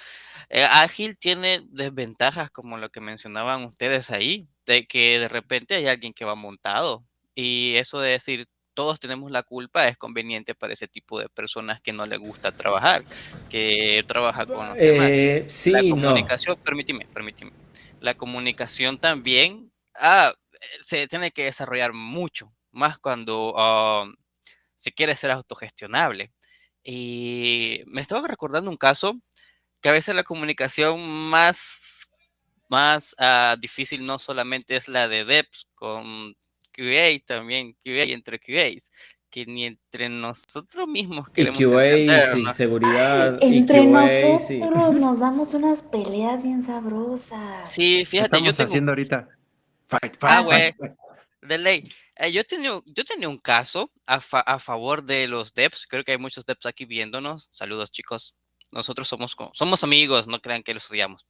Eh, ágil tiene desventajas como lo que mencionaban ustedes ahí, de que de repente hay alguien que va montado y eso de decir todos tenemos la culpa es conveniente para ese tipo de personas que no le gusta trabajar, que trabaja con los demás. Eh, sí, la comunicación, permíteme, permíteme. La comunicación también ah, se tiene que desarrollar mucho, más cuando ah, se quiere ser autogestionable. Y me estaba recordando un caso que a veces la comunicación más, más ah, difícil no solamente es la de DEPS con QA también, QA entre QAs, que ni entre nosotros mismos queremos y QA, y seguridad. Entre nosotros nos damos unas peleas bien sabrosas. Sí, fíjate, yo tengo... haciendo ahorita? Fight, fight, ah, güey. De ley. Eh, yo, tenía, yo tenía un caso a, a favor de los devs. Creo que hay muchos devs aquí viéndonos. Saludos, chicos. Nosotros somos, somos amigos, no crean que los estudiamos.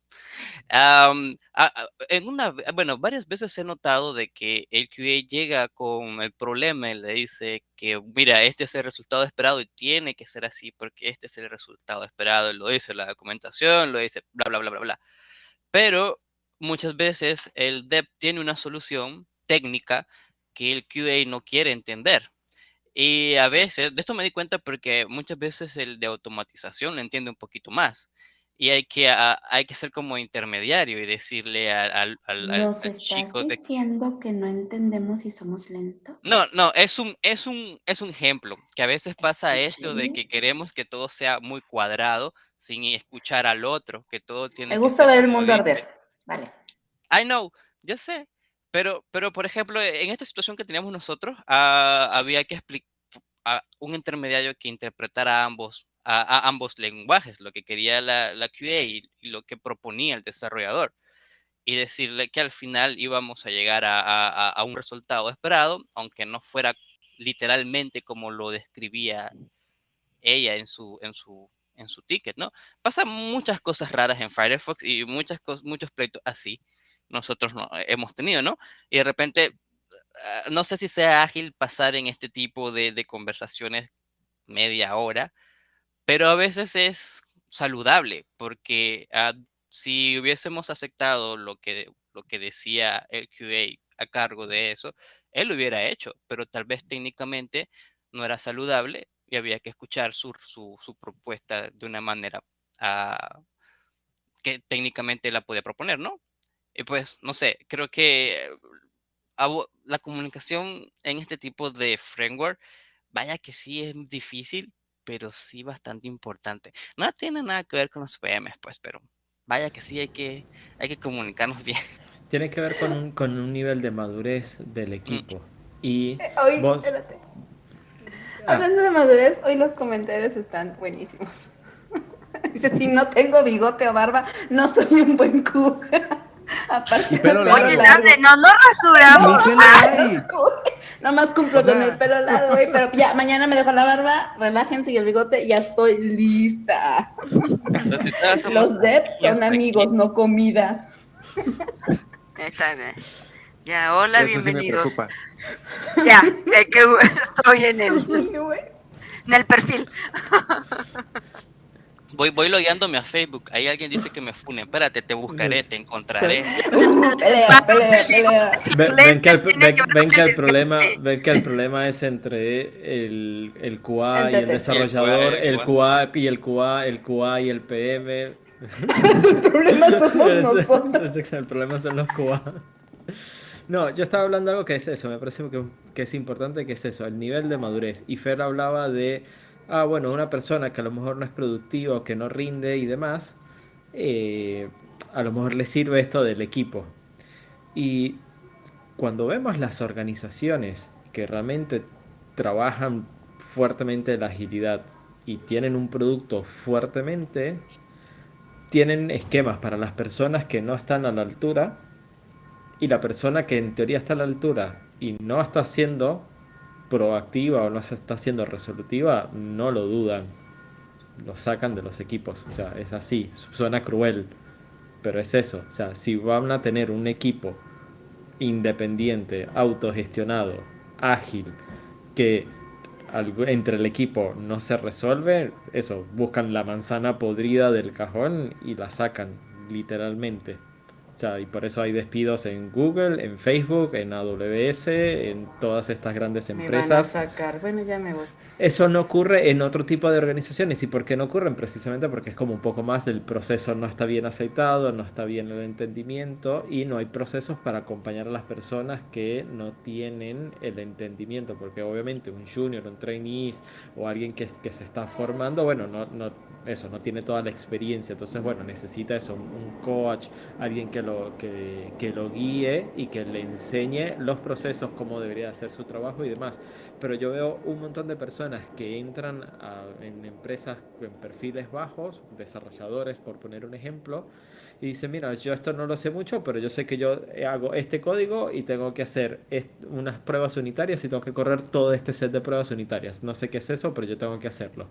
en una, bueno, varias veces he notado de que el QA llega con el problema y le dice que, mira, este es el resultado esperado y tiene que ser así porque este es el resultado esperado. Lo dice la documentación, lo dice bla, bla, bla, bla, bla. Pero muchas veces el dev tiene una solución técnica que el QA no quiere entender. Y a veces, de esto me di cuenta porque muchas veces el de automatización lo entiende un poquito más. Y hay que, hay que ser como intermediario y decirle al, al, ¿Nos estás diciendo que no entendemos y somos lentos? No, no, es un, es un, es un ejemplo, que a veces pasa esto de que queremos que todo sea muy cuadrado sin escuchar al otro, que todo tiene Me gusta ver el mundo arder. Vale. I know, yo sé, pero, pero, por ejemplo, en esta situación que teníamos nosotros, ah, había que explicar a un intermediario que interpretara ambos, a, ambos lenguajes, lo que quería la, la QA y, lo que proponía el desarrollador. Y decirle que al final íbamos a llegar a, a, un resultado esperado, aunque no fuera literalmente como lo describía ella en su, en su, en su ticket, ¿no? Pasan muchas cosas raras en Firefox y muchas muchos proyectos así nosotros no, hemos tenido, ¿no? Y de repente, ah, no sé si sea ágil pasar en este tipo de, conversaciones media hora, pero a veces es saludable, porque ah, si hubiésemos aceptado lo que, lo que decía el QA a cargo de eso, él lo hubiera hecho, pero tal vez técnicamente no era saludable y había que escuchar su, su, propuesta de una manera ah, que técnicamente la podía proponer, ¿no? Y pues, no sé, creo que la comunicación en este tipo de framework, vaya que sí es difícil, pero sí bastante importante. No tiene nada que ver con los PMs, pues, pero vaya que sí hay que, hay que comunicarnos bien. Tiene que ver con un, con un nivel de madurez del mm. equipo. Y eh, hoy, vos... Ah. Hablando de madurez, hoy los comentarios están buenísimos. Dice, si no tengo bigote o barba, no soy un buen Q. Aparte Oye, no, no rasuramos. Nada más cumplo con el pelo largo, pero ya mañana me dejo la barba, relájense y el bigote, ya estoy lista. Los devs son amigos, no comida. Ya, hola, bienvenidos. ya, que estoy en el, en el perfil. Voy, voy logueándome a Facebook. Ahí alguien dice que me fune. Espérate, te buscaré, te encontraré. Ven, que, el, problema, ven que el problema es entre el, el QA y el desarrollador, el QA y el QA, el QA y el PM. el problema. El son los QA. No, yo estaba hablando de algo que es eso, me parece que, que es importante, que es eso, el nivel de madurez. Y Fer hablaba de ah, bueno, una persona que a lo mejor no es productiva que no rinde y demás, eh, a lo mejor le sirve esto del equipo. Y cuando vemos las organizaciones que realmente trabajan fuertemente la agilidad y tienen un producto fuertemente, tienen esquemas para las personas que no están a la altura y la persona que en teoría está a la altura y no está siendo proactiva o no se está siendo resolutiva, no lo dudan, lo sacan de los equipos. O sea, es así, suena cruel, pero es eso. O sea, si van a tener un equipo independiente, autogestionado, ágil, que entre el equipo no se resuelve, eso, buscan la manzana podrida del cajón y la sacan, literalmente. O sea, y por eso hay despidos en Google, en Facebook, en AWS, en todas estas grandes empresas. Me van a sacar. Bueno, ya me voy. Eso no ocurre en otro tipo de organizaciones. ¿Y por qué no ocurren? Precisamente porque es como un poco más del proceso no está bien aceitado, no está bien el entendimiento y no hay procesos para acompañar a las personas que no tienen el entendimiento. Porque obviamente un junior, un trainee o alguien que, que se está formando, bueno, no, no, eso, no tiene toda la experiencia. Entonces, bueno, necesita eso, un coach, alguien que lo, que, que lo guíe y que le enseñe los procesos, cómo debería hacer su trabajo y demás. Pero yo veo un montón de personas que entran en empresas en perfiles bajos, desarrolladores por poner un ejemplo, y dicen, mira, yo esto no lo sé mucho, pero yo sé que yo hago este código y tengo que hacer unas pruebas unitarias y tengo que correr todo este set de pruebas unitarias. No sé qué es eso, pero yo tengo que hacerlo.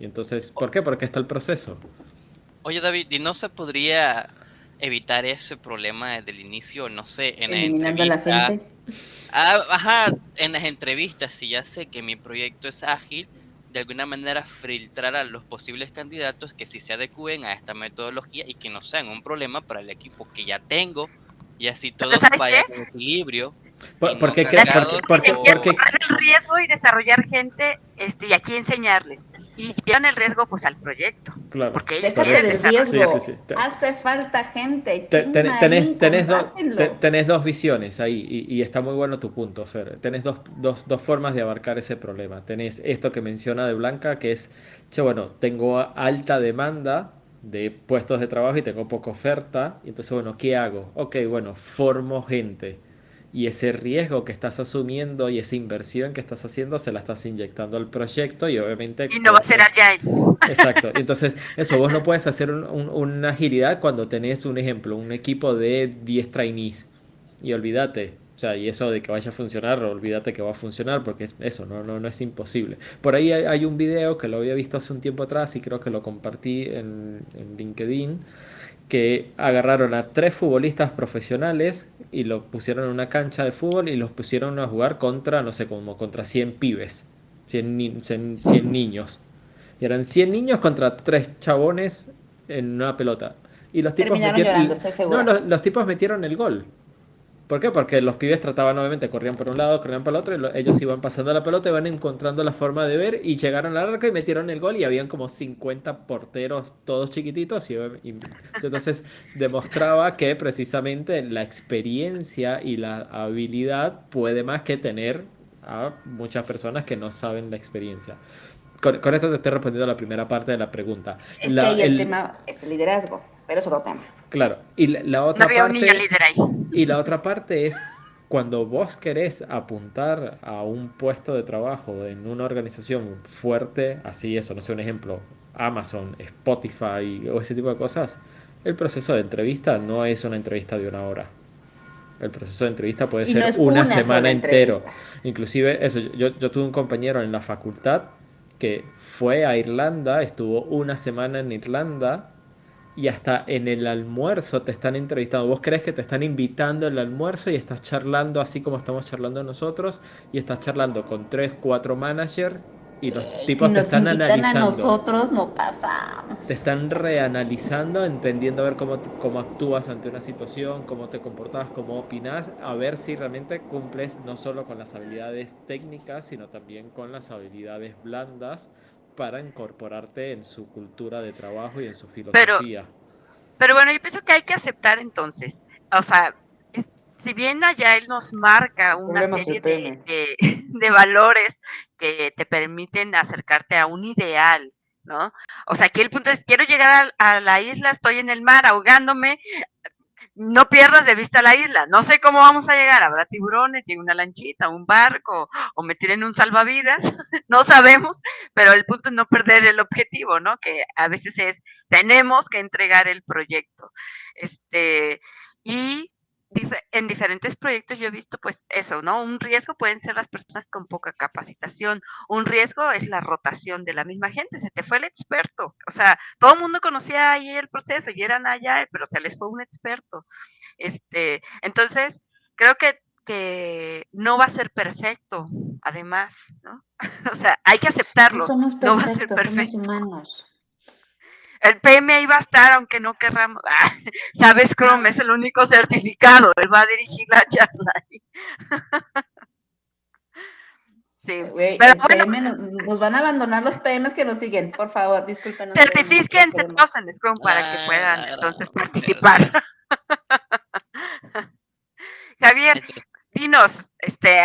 Y entonces, ¿por qué? Porque está el proceso. Oye, David, ¿y no se podría evitar ese problema desde el inicio, no sé, en la entrevista? Ah, ajá, en las entrevistas, si ya sé que mi proyecto es ágil, de alguna manera filtrar a los posibles candidatos que sí se adecúen a esta metodología y que no sean un problema para el equipo que ya tengo. Y así todo vaya en equilibrio. porque, porque, porque, porque, el riesgo y desarrollar gente este, y aquí enseñarles y llevan el riesgo pues al proyecto. Claro. Porque el riesgo. Hace falta gente. tenés, tenés, dos visiones ahí y, está muy bueno tu punto, Fer. Tenés dos, dos, dos, formas de abarcar ese problema. Tenés esto que menciona de Blanca, que es, che, bueno, tengo alta demanda de puestos de trabajo y tengo poca oferta. Y entonces, bueno, ¿qué hago? Ok, bueno, formo gente y ese riesgo que estás asumiendo y esa inversión que estás haciendo se la estás inyectando al proyecto y obviamente... Y no va a ser agile. Exacto. Entonces, eso, vos no puedes hacer una agilidad cuando tenés un ejemplo, un equipo de 10 trainees y olvídate. O sea, y eso de que vaya a funcionar, olvídate que va a funcionar porque es eso, no, no, no es imposible. Por ahí hay, un video que lo había visto hace un tiempo atrás y creo que lo compartí en, en LinkedIn que agarraron a tres futbolistas profesionales y los pusieron en una cancha de fútbol y los pusieron a jugar contra, no sé, como contra 100 pibes, 100, 100, niños. Y eran 100 niños contra tres chabones en una pelota. Y los tipos, metieron, no, los tipos metieron el gol. ¿Por qué? Porque los pibes trataban, obviamente, corrían por un lado, corrían por el otro, y ellos iban pasando la pelota, iban encontrando la forma de ver, y llegaron al arco y metieron el gol, y habían como 50 porteros, todos chiquititos, y, entonces demostraba que precisamente la experiencia y la habilidad puede más que tener a muchas personas que no saben la experiencia. Con, esto te estoy respondiendo a la primera parte de la pregunta. Es que ahí el tema es el liderazgo, pero es otro tema. Claro, y la, otra parte... Y la otra parte es cuando vos querés apuntar a un puesto de trabajo en una organización fuerte, así eso, no sé, un ejemplo, Amazon, Spotify o ese tipo de cosas, el proceso de entrevista no es una entrevista de una hora. El proceso de entrevista puede ser una, semana entero. Inclusive, eso, yo, yo tuve un compañero en la facultad que fue a Irlanda, estuvo una semana en Irlanda y hasta en el almuerzo te están entrevistando. Vos crees que te están invitando al almuerzo y estás charlando así como estamos charlando nosotros y estás charlando con tres, cuatro managers y los eh, tipos te están analizando. A nosotros no pasamos. Te están reanalizando, entendiendo a ver cómo, cómo actúas ante una situación, cómo te comportas, cómo opinas, a ver si realmente cumples no solo con las habilidades técnicas, sino también con las habilidades blandas para incorporarte en su cultura de trabajo y en su filosofía. Pero, bueno, yo pienso que hay que aceptar entonces, o sea, si bien allá él nos marca una serie de, valores que te permiten acercarte a un ideal, ¿no? O sea, aquí el punto es, quiero llegar a, a, la isla, estoy en el mar ahogándome, no pierdas de vista la isla. No sé cómo vamos a llegar. Habrá tiburones, llega una lanchita, un barco, o me tiren un salvavidas. no sabemos, pero el punto es no perder el objetivo, ¿no? Que a veces es, tenemos que entregar el proyecto. Este, y en diferentes proyectos yo he visto pues eso, ¿no? Un riesgo pueden ser las personas con poca capacitación, un riesgo es la rotación de la misma gente, se te fue el experto, o sea, todo el mundo conocía ahí el proceso y eran allá, pero se les fue un experto. Este, entonces, creo que, que no va a ser perfecto, además, ¿no? o sea, hay que aceptarlo. somos perfectos, somos humanos. El PM ahí va a estar, aunque no querramos. Ah, Sabes, Chrome es el único certificado. Él va a dirigir la charla. Sí, pero bueno, nos, van a abandonar los PMs que nos siguen, por favor, discúlpenos. Certifíquense todos en Scrum para que puedan entonces participar. Javier, dinos, este,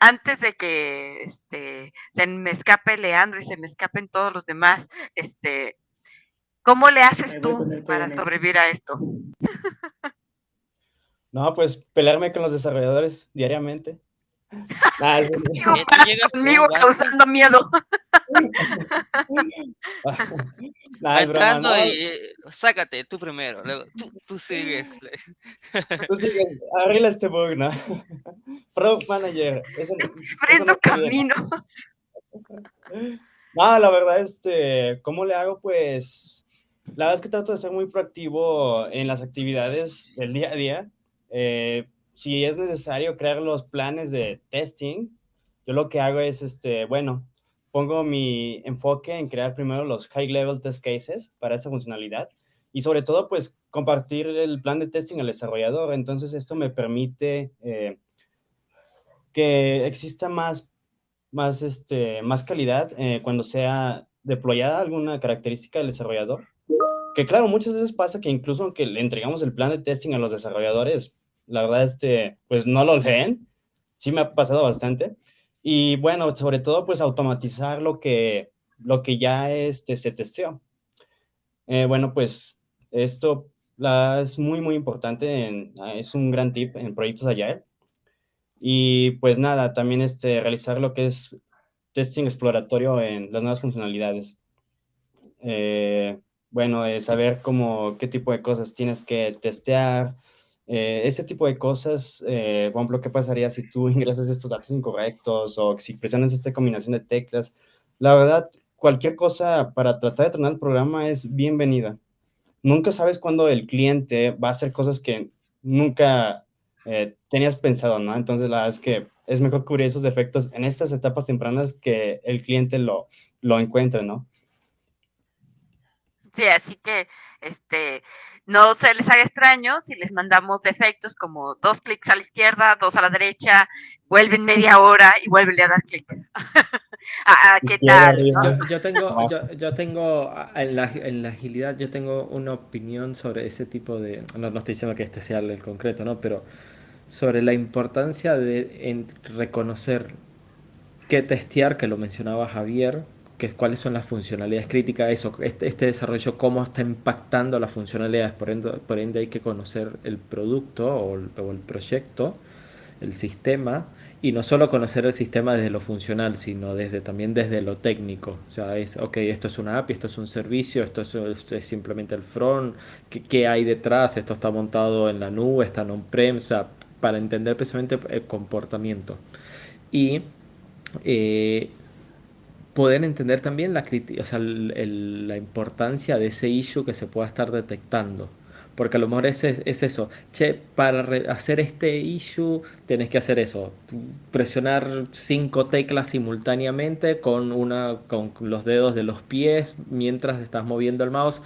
antes de que este, se me escape Leandro y se me escapen todos los demás, este, ¿Cómo le haces tú para sobrevivir a esto? No, pues pelearme con los desarrolladores diariamente. Nah, es... conmigo causando miedo. nah, Entrando y eh, sácate tú primero, luego tú, tú sigues. tú sigues, arregla este bug, ¿no? Product Manager. Es el, camino. No, la verdad, este, ¿cómo le hago? Pues la verdad es que trato de ser muy proactivo en las actividades del día a día. Eh, si es necesario crear los planes de testing, yo lo que hago es, este, bueno, pongo mi enfoque en crear primero los high level test cases para esa funcionalidad y sobre todo, pues, compartir el plan de testing al desarrollador. Entonces, esto me permite eh, que exista más, más, este, más calidad eh, cuando sea deployada alguna característica del desarrollador que claro, muchas veces pasa que incluso aunque le entregamos el plan de testing a los desarrolladores, la verdad, este, pues no lo leen. Sí me ha pasado bastante. Y bueno, sobre todo, pues automatizar lo que, lo que ya este, se testeó. Eh, bueno, pues esto la, es muy, muy importante. En, es un gran tip en proyectos Agile. Y pues nada, también este, realizar lo que es testing exploratorio en las nuevas funcionalidades. Eh, bueno, eh, saber cómo, qué tipo de cosas tienes que testear, eh, este tipo de cosas, eh, por ejemplo, qué pasaría si tú ingresas estos datos incorrectos o si presionas esta combinación de teclas. La verdad, cualquier cosa para tratar de tronar el programa es bienvenida. Nunca sabes cuándo el cliente va a hacer cosas que nunca tenías pensado, ¿no? Entonces, la verdad es que es mejor cubrir esos defectos en estas etapas tempranas que el cliente lo, lo encuentre, ¿no? Sí, así que este no se les haga extraño si les mandamos defectos como dos clics a la izquierda, dos a la derecha, vuelven media hora y vuelven a dar clic. ¿Qué tal? Yo, tengo, yo, tengo en la, en la, agilidad, yo tengo una opinión sobre ese tipo de, no, no estoy diciendo que este sea el concreto, ¿no? Pero sobre la importancia de reconocer qué testear, que lo mencionaba Javier, que cuáles son las funcionalidades críticas, eso, este, este, desarrollo, cómo está impactando las funcionalidades, por ende, por ende hay que conocer el producto o el, proyecto, el sistema, y no solo conocer el sistema desde lo funcional, sino desde también desde lo técnico. O sea, es, ok, esto es una API, esto es un servicio, esto es, simplemente el front, ¿qué, ¿qué, hay detrás? Esto está montado en la nube, está en on-prem, o para entender precisamente el comportamiento. Y eh, poder entender también la, o sea, la importancia de ese issue que se pueda estar detectando. Porque a lo mejor es, es eso. Che, para hacer este issue tienes que hacer eso. Presionar cinco teclas simultáneamente con, una, con los dedos de los pies mientras estás moviendo el mouse.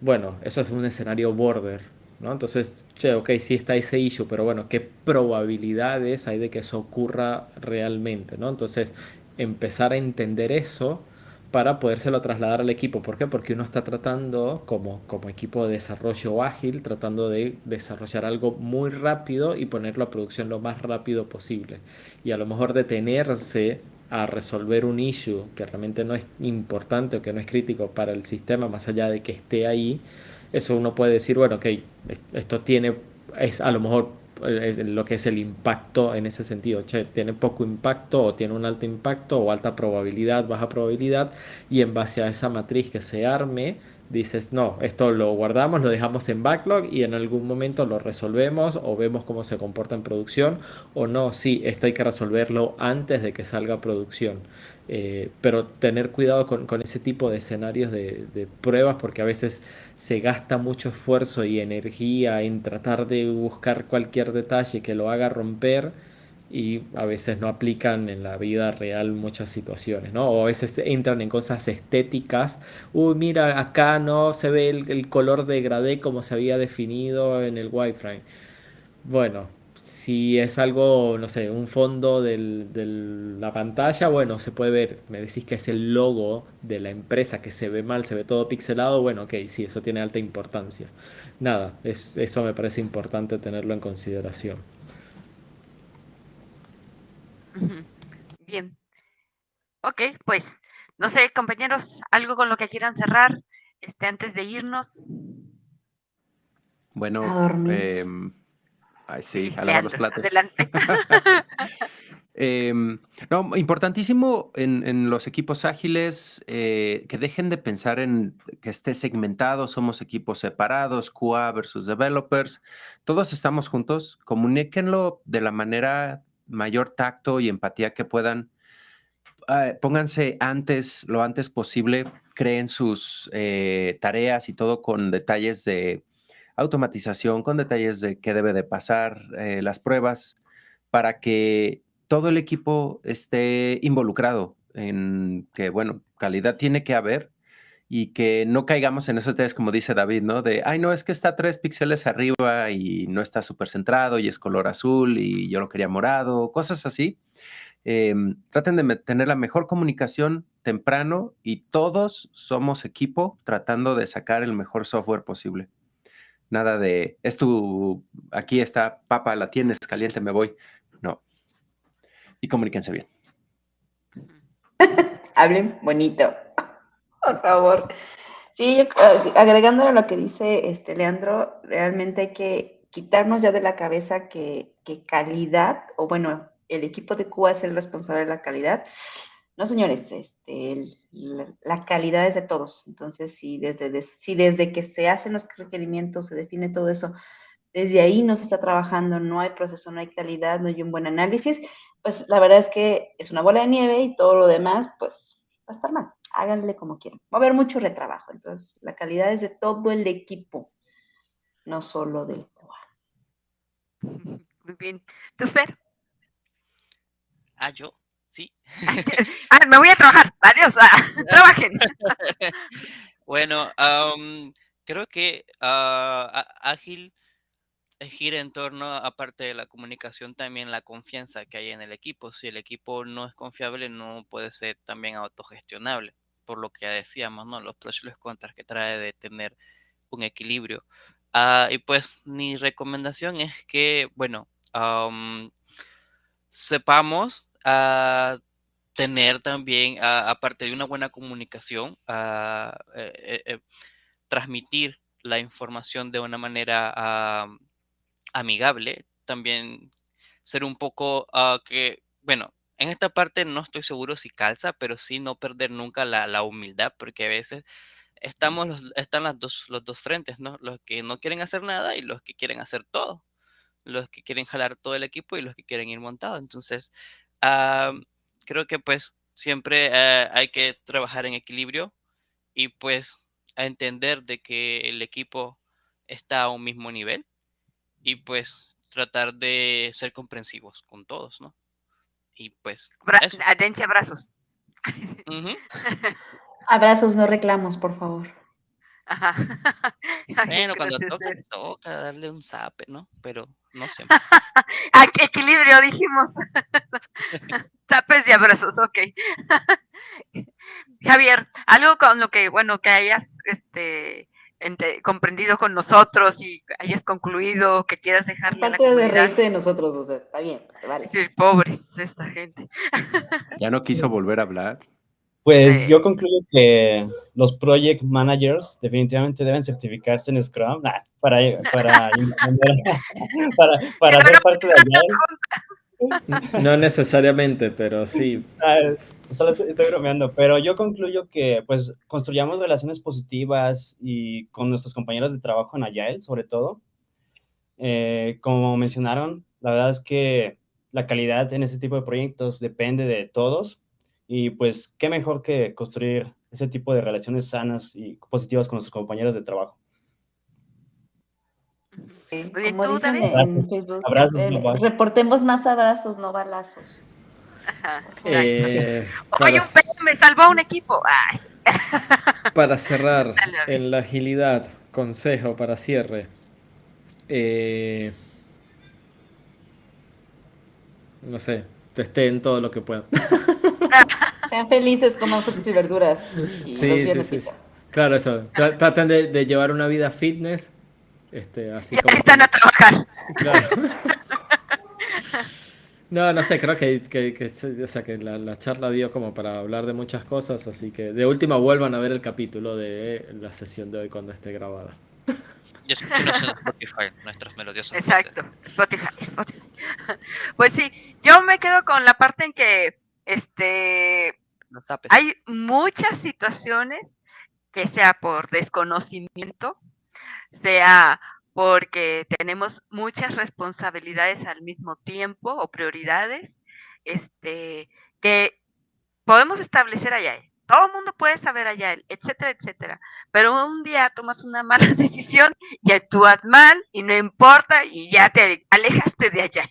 Bueno, eso es un escenario border. ¿no? Entonces, che, ok, sí está ese issue, pero bueno, ¿qué probabilidades hay de que eso ocurra realmente? ¿no? Entonces, empezar a entender eso para podérselo trasladar al equipo. ¿Por qué? Porque uno está tratando, como, como equipo de desarrollo ágil, tratando de desarrollar algo muy rápido y ponerlo a producción lo más rápido posible. Y a lo mejor detenerse a resolver un issue que realmente no es importante o que no es crítico para el sistema, más allá de que esté ahí, eso uno puede decir, bueno, ok, esto tiene es a lo mejor lo que es el impacto en ese sentido. Che, tiene poco impacto o tiene un alto impacto o alta probabilidad, baja probabilidad y en base a esa matriz que se arme, dices, no, esto lo guardamos, lo dejamos en backlog y en algún momento lo resolvemos o vemos cómo se comporta en producción o no, sí, esto hay que resolverlo antes de que salga producción. Eh, pero tener cuidado con, ese tipo de escenarios de, pruebas porque a veces se gasta mucho esfuerzo y energía en tratar de buscar cualquier detalle que lo haga romper y a veces no aplican en la vida real muchas situaciones, ¿no? O a veces entran en cosas estéticas. Uy, mira, acá no se ve el, el color degradé como se había definido en el wireframe. Bueno, si es algo, no sé, un fondo de la pantalla, bueno, se puede ver, me decís que es el logo de la empresa que se ve mal, se ve todo pixelado, bueno, ok, sí, eso tiene alta importancia. Nada, es, eso me parece importante tenerlo en consideración. Bien. Ok, pues, no sé, compañeros, algo con lo que quieran cerrar este, antes de irnos. Bueno, eh, Ay, sí, a lavar los platos. Adelante. Em, no, importantísimo en, los equipos ágiles eh, que dejen de pensar en que esté segmentado, somos equipos separados, QA versus developers, todos estamos juntos, comuníquenlo de la manera mayor tacto y empatía que puedan. Ah, pónganse antes, lo antes posible, creen sus eh, tareas y todo con detalles de automatización, con detalles de qué debe de pasar, eh, las pruebas, para que todo el equipo esté involucrado en que, bueno, calidad tiene que haber y que no caigamos en eso, como dice David, ¿no? De, ay, no, es que está tres píxeles arriba y no está súper centrado y es color azul y yo lo quería morado, cosas así. Em, traten de tener la mejor comunicación temprano y todos somos equipo tratando de sacar el mejor software posible. Nada de, es tu, aquí está, papa, la tienes caliente, me voy. No. Y comuníquense bien. Hablen bonito, por favor. Sí, yo, agregándole a lo que dice este Leandro, realmente hay que quitarnos ya de la cabeza que, que calidad, o bueno, el equipo de Cuba es el responsable de la calidad. No, señores, este, la, calidad es de todos. Entonces, si desde, si desde que se hacen los requerimientos, se define todo eso, desde ahí no se está trabajando, no hay proceso, no hay calidad, no hay un buen análisis, pues la verdad es que es una bola de nieve y todo lo demás, pues va a estar mal. Háganle como quieran. Va a haber mucho retrabajo. Entonces, la calidad es de todo el equipo, no solo del cual. Muy bien. ¿Tú, Fer? Ah, yo. Sí. ah, me voy a trabajar. Adiós. Ah, trabajen. bueno, creo que uh, ágil gira en torno, aparte de la comunicación, también la confianza que hay en el equipo. Si el equipo no es confiable, no puede ser también autogestionable, por lo que decíamos, ¿no? Los pros y los contras que trae de tener un equilibrio. Uh, y pues mi recomendación es que, bueno, sepamos a tener también, aparte de una buena comunicación, a eh, eh, eh, transmitir la información de una manera amigable, también ser un poco ah, que, bueno, en esta parte no estoy seguro si calza, pero sí no perder nunca la, humildad, porque a veces estamos los, están las dos, los dos frentes, ¿no? Los que no quieren hacer nada y los que quieren hacer todo. Los que quieren jalar todo el equipo y los que quieren ir montado. Entonces, creo que pues siempre eh, hay que trabajar en equilibrio y pues a entender de que el equipo está a un mismo nivel y pues tratar de ser comprensivos con todos, ¿no? Y pues... abrazos. abrazos, no reclamos, por favor. Ajá. Bueno, cuando toca, toca darle un zape, ¿no? Pero no siempre. equilibrio, dijimos. Zapes y abrazos, ok. Javier, algo con lo que, bueno, que hayas este, comprendido con nosotros y hayas concluido, que quieras dejarle a la comunidad. de reírte de nosotros, o sea, está bien, vale. Sí, pobres esta gente. ¿Ya no quiso volver a hablar? Pues yo concluyo que los project managers definitivamente deben certificarse en Scrum para, para, para, para ser parte de Agile. No necesariamente, pero sí. Ah, solo estoy bromeando, pero yo concluyo que pues construyamos relaciones positivas y con nuestros compañeros de trabajo en Agile, sobre todo. Eh, como mencionaron, la verdad es que la calidad en ese tipo de proyectos depende de todos y pues qué mejor que construir ese tipo de relaciones sanas y positivas con nuestros compañeros de trabajo. Como dicen en Facebook, eh, reportemos más abrazos, no balazos. Eh, Oye, un pedo me salvó un equipo. Para cerrar, en la agilidad, consejo para cierre. Eh, no sé, testeen todo lo que puedan. Sean felices, coman frutas y verduras. sí, sí, sí. Claro, eso. traten de, llevar una vida fitness. Este, así como están a trabajar. Claro. No, no sé, creo que, que, o sea, que la, charla dio como para hablar de muchas cosas, así que de última vuelvan a ver el capítulo de la sesión de hoy cuando esté grabada. Yo escuché en Spotify, nuestras melodías. Exacto, Spotify, Spotify. Pues sí, yo me quedo con la parte en que este hay muchas situaciones que sea por desconocimiento, sea porque tenemos muchas responsabilidades al mismo tiempo o prioridades, este, que podemos establecer allá. Todo el mundo puede saber allá, etcétera, etcétera. Pero un día tomas una mala decisión y actúas mal y no importa y ya te alejaste de allá.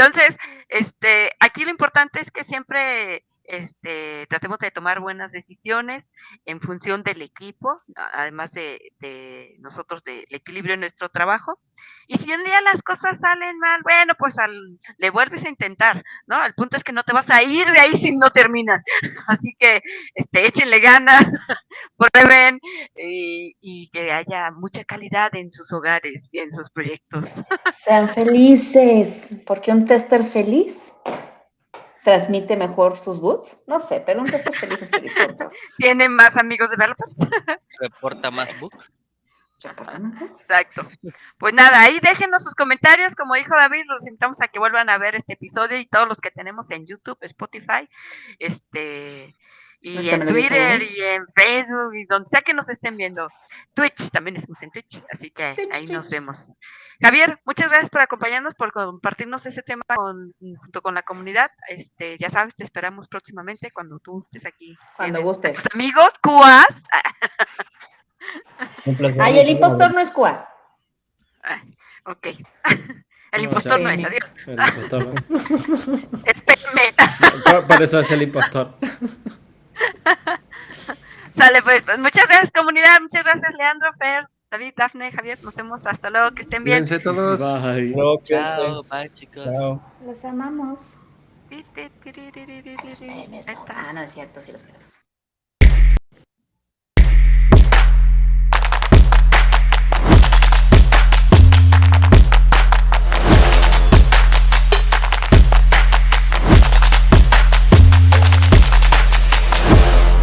Entonces, este, aquí lo importante es que siempre este, tratemos de tomar buenas decisiones en función del equipo, además de, nosotros, del equilibrio en nuestro trabajo. Y si un día las cosas salen mal, bueno, pues le vuelves a intentar, ¿no? El punto es que no te vas a ir de ahí si no terminas. Así que este, échenle ganas, prueben y, y que haya mucha calidad en sus hogares y en sus proyectos. Sean felices, porque un tester feliz transmite mejor sus boots. No sé, pero un texto feliz es feliz. ¿Tiene más amigos developers? ¿Reporta más books? Exacto. Pues nada, ahí déjenos sus comentarios. Como dijo David, los invitamos a que vuelvan a ver este episodio y todos los que tenemos en YouTube, Spotify, este y en Twitter y en Facebook y donde sea que nos estén viendo. Twitch, también estamos en Twitch, así que ahí nos vemos. Javier, muchas gracias por acompañarnos, por compartirnos ese tema junto con la comunidad. Este, ya sabes, te esperamos próximamente cuando tú estés aquí. Cuando gustes. amigos, cuas. Ay, el impostor no es cuá. Ok. El impostor no es, adiós. El impostor no. Por, por eso es el impostor. Sale pues, pues, muchas gracias comunidad, muchas gracias Leandro, Fer, David, Dafne, Javier, nos vemos hasta luego, que estén bien. Cuídense todos. Bye. Chao, bye chicos. Los amamos. ¿Viste? Ah, no es cierto, sí los queremos.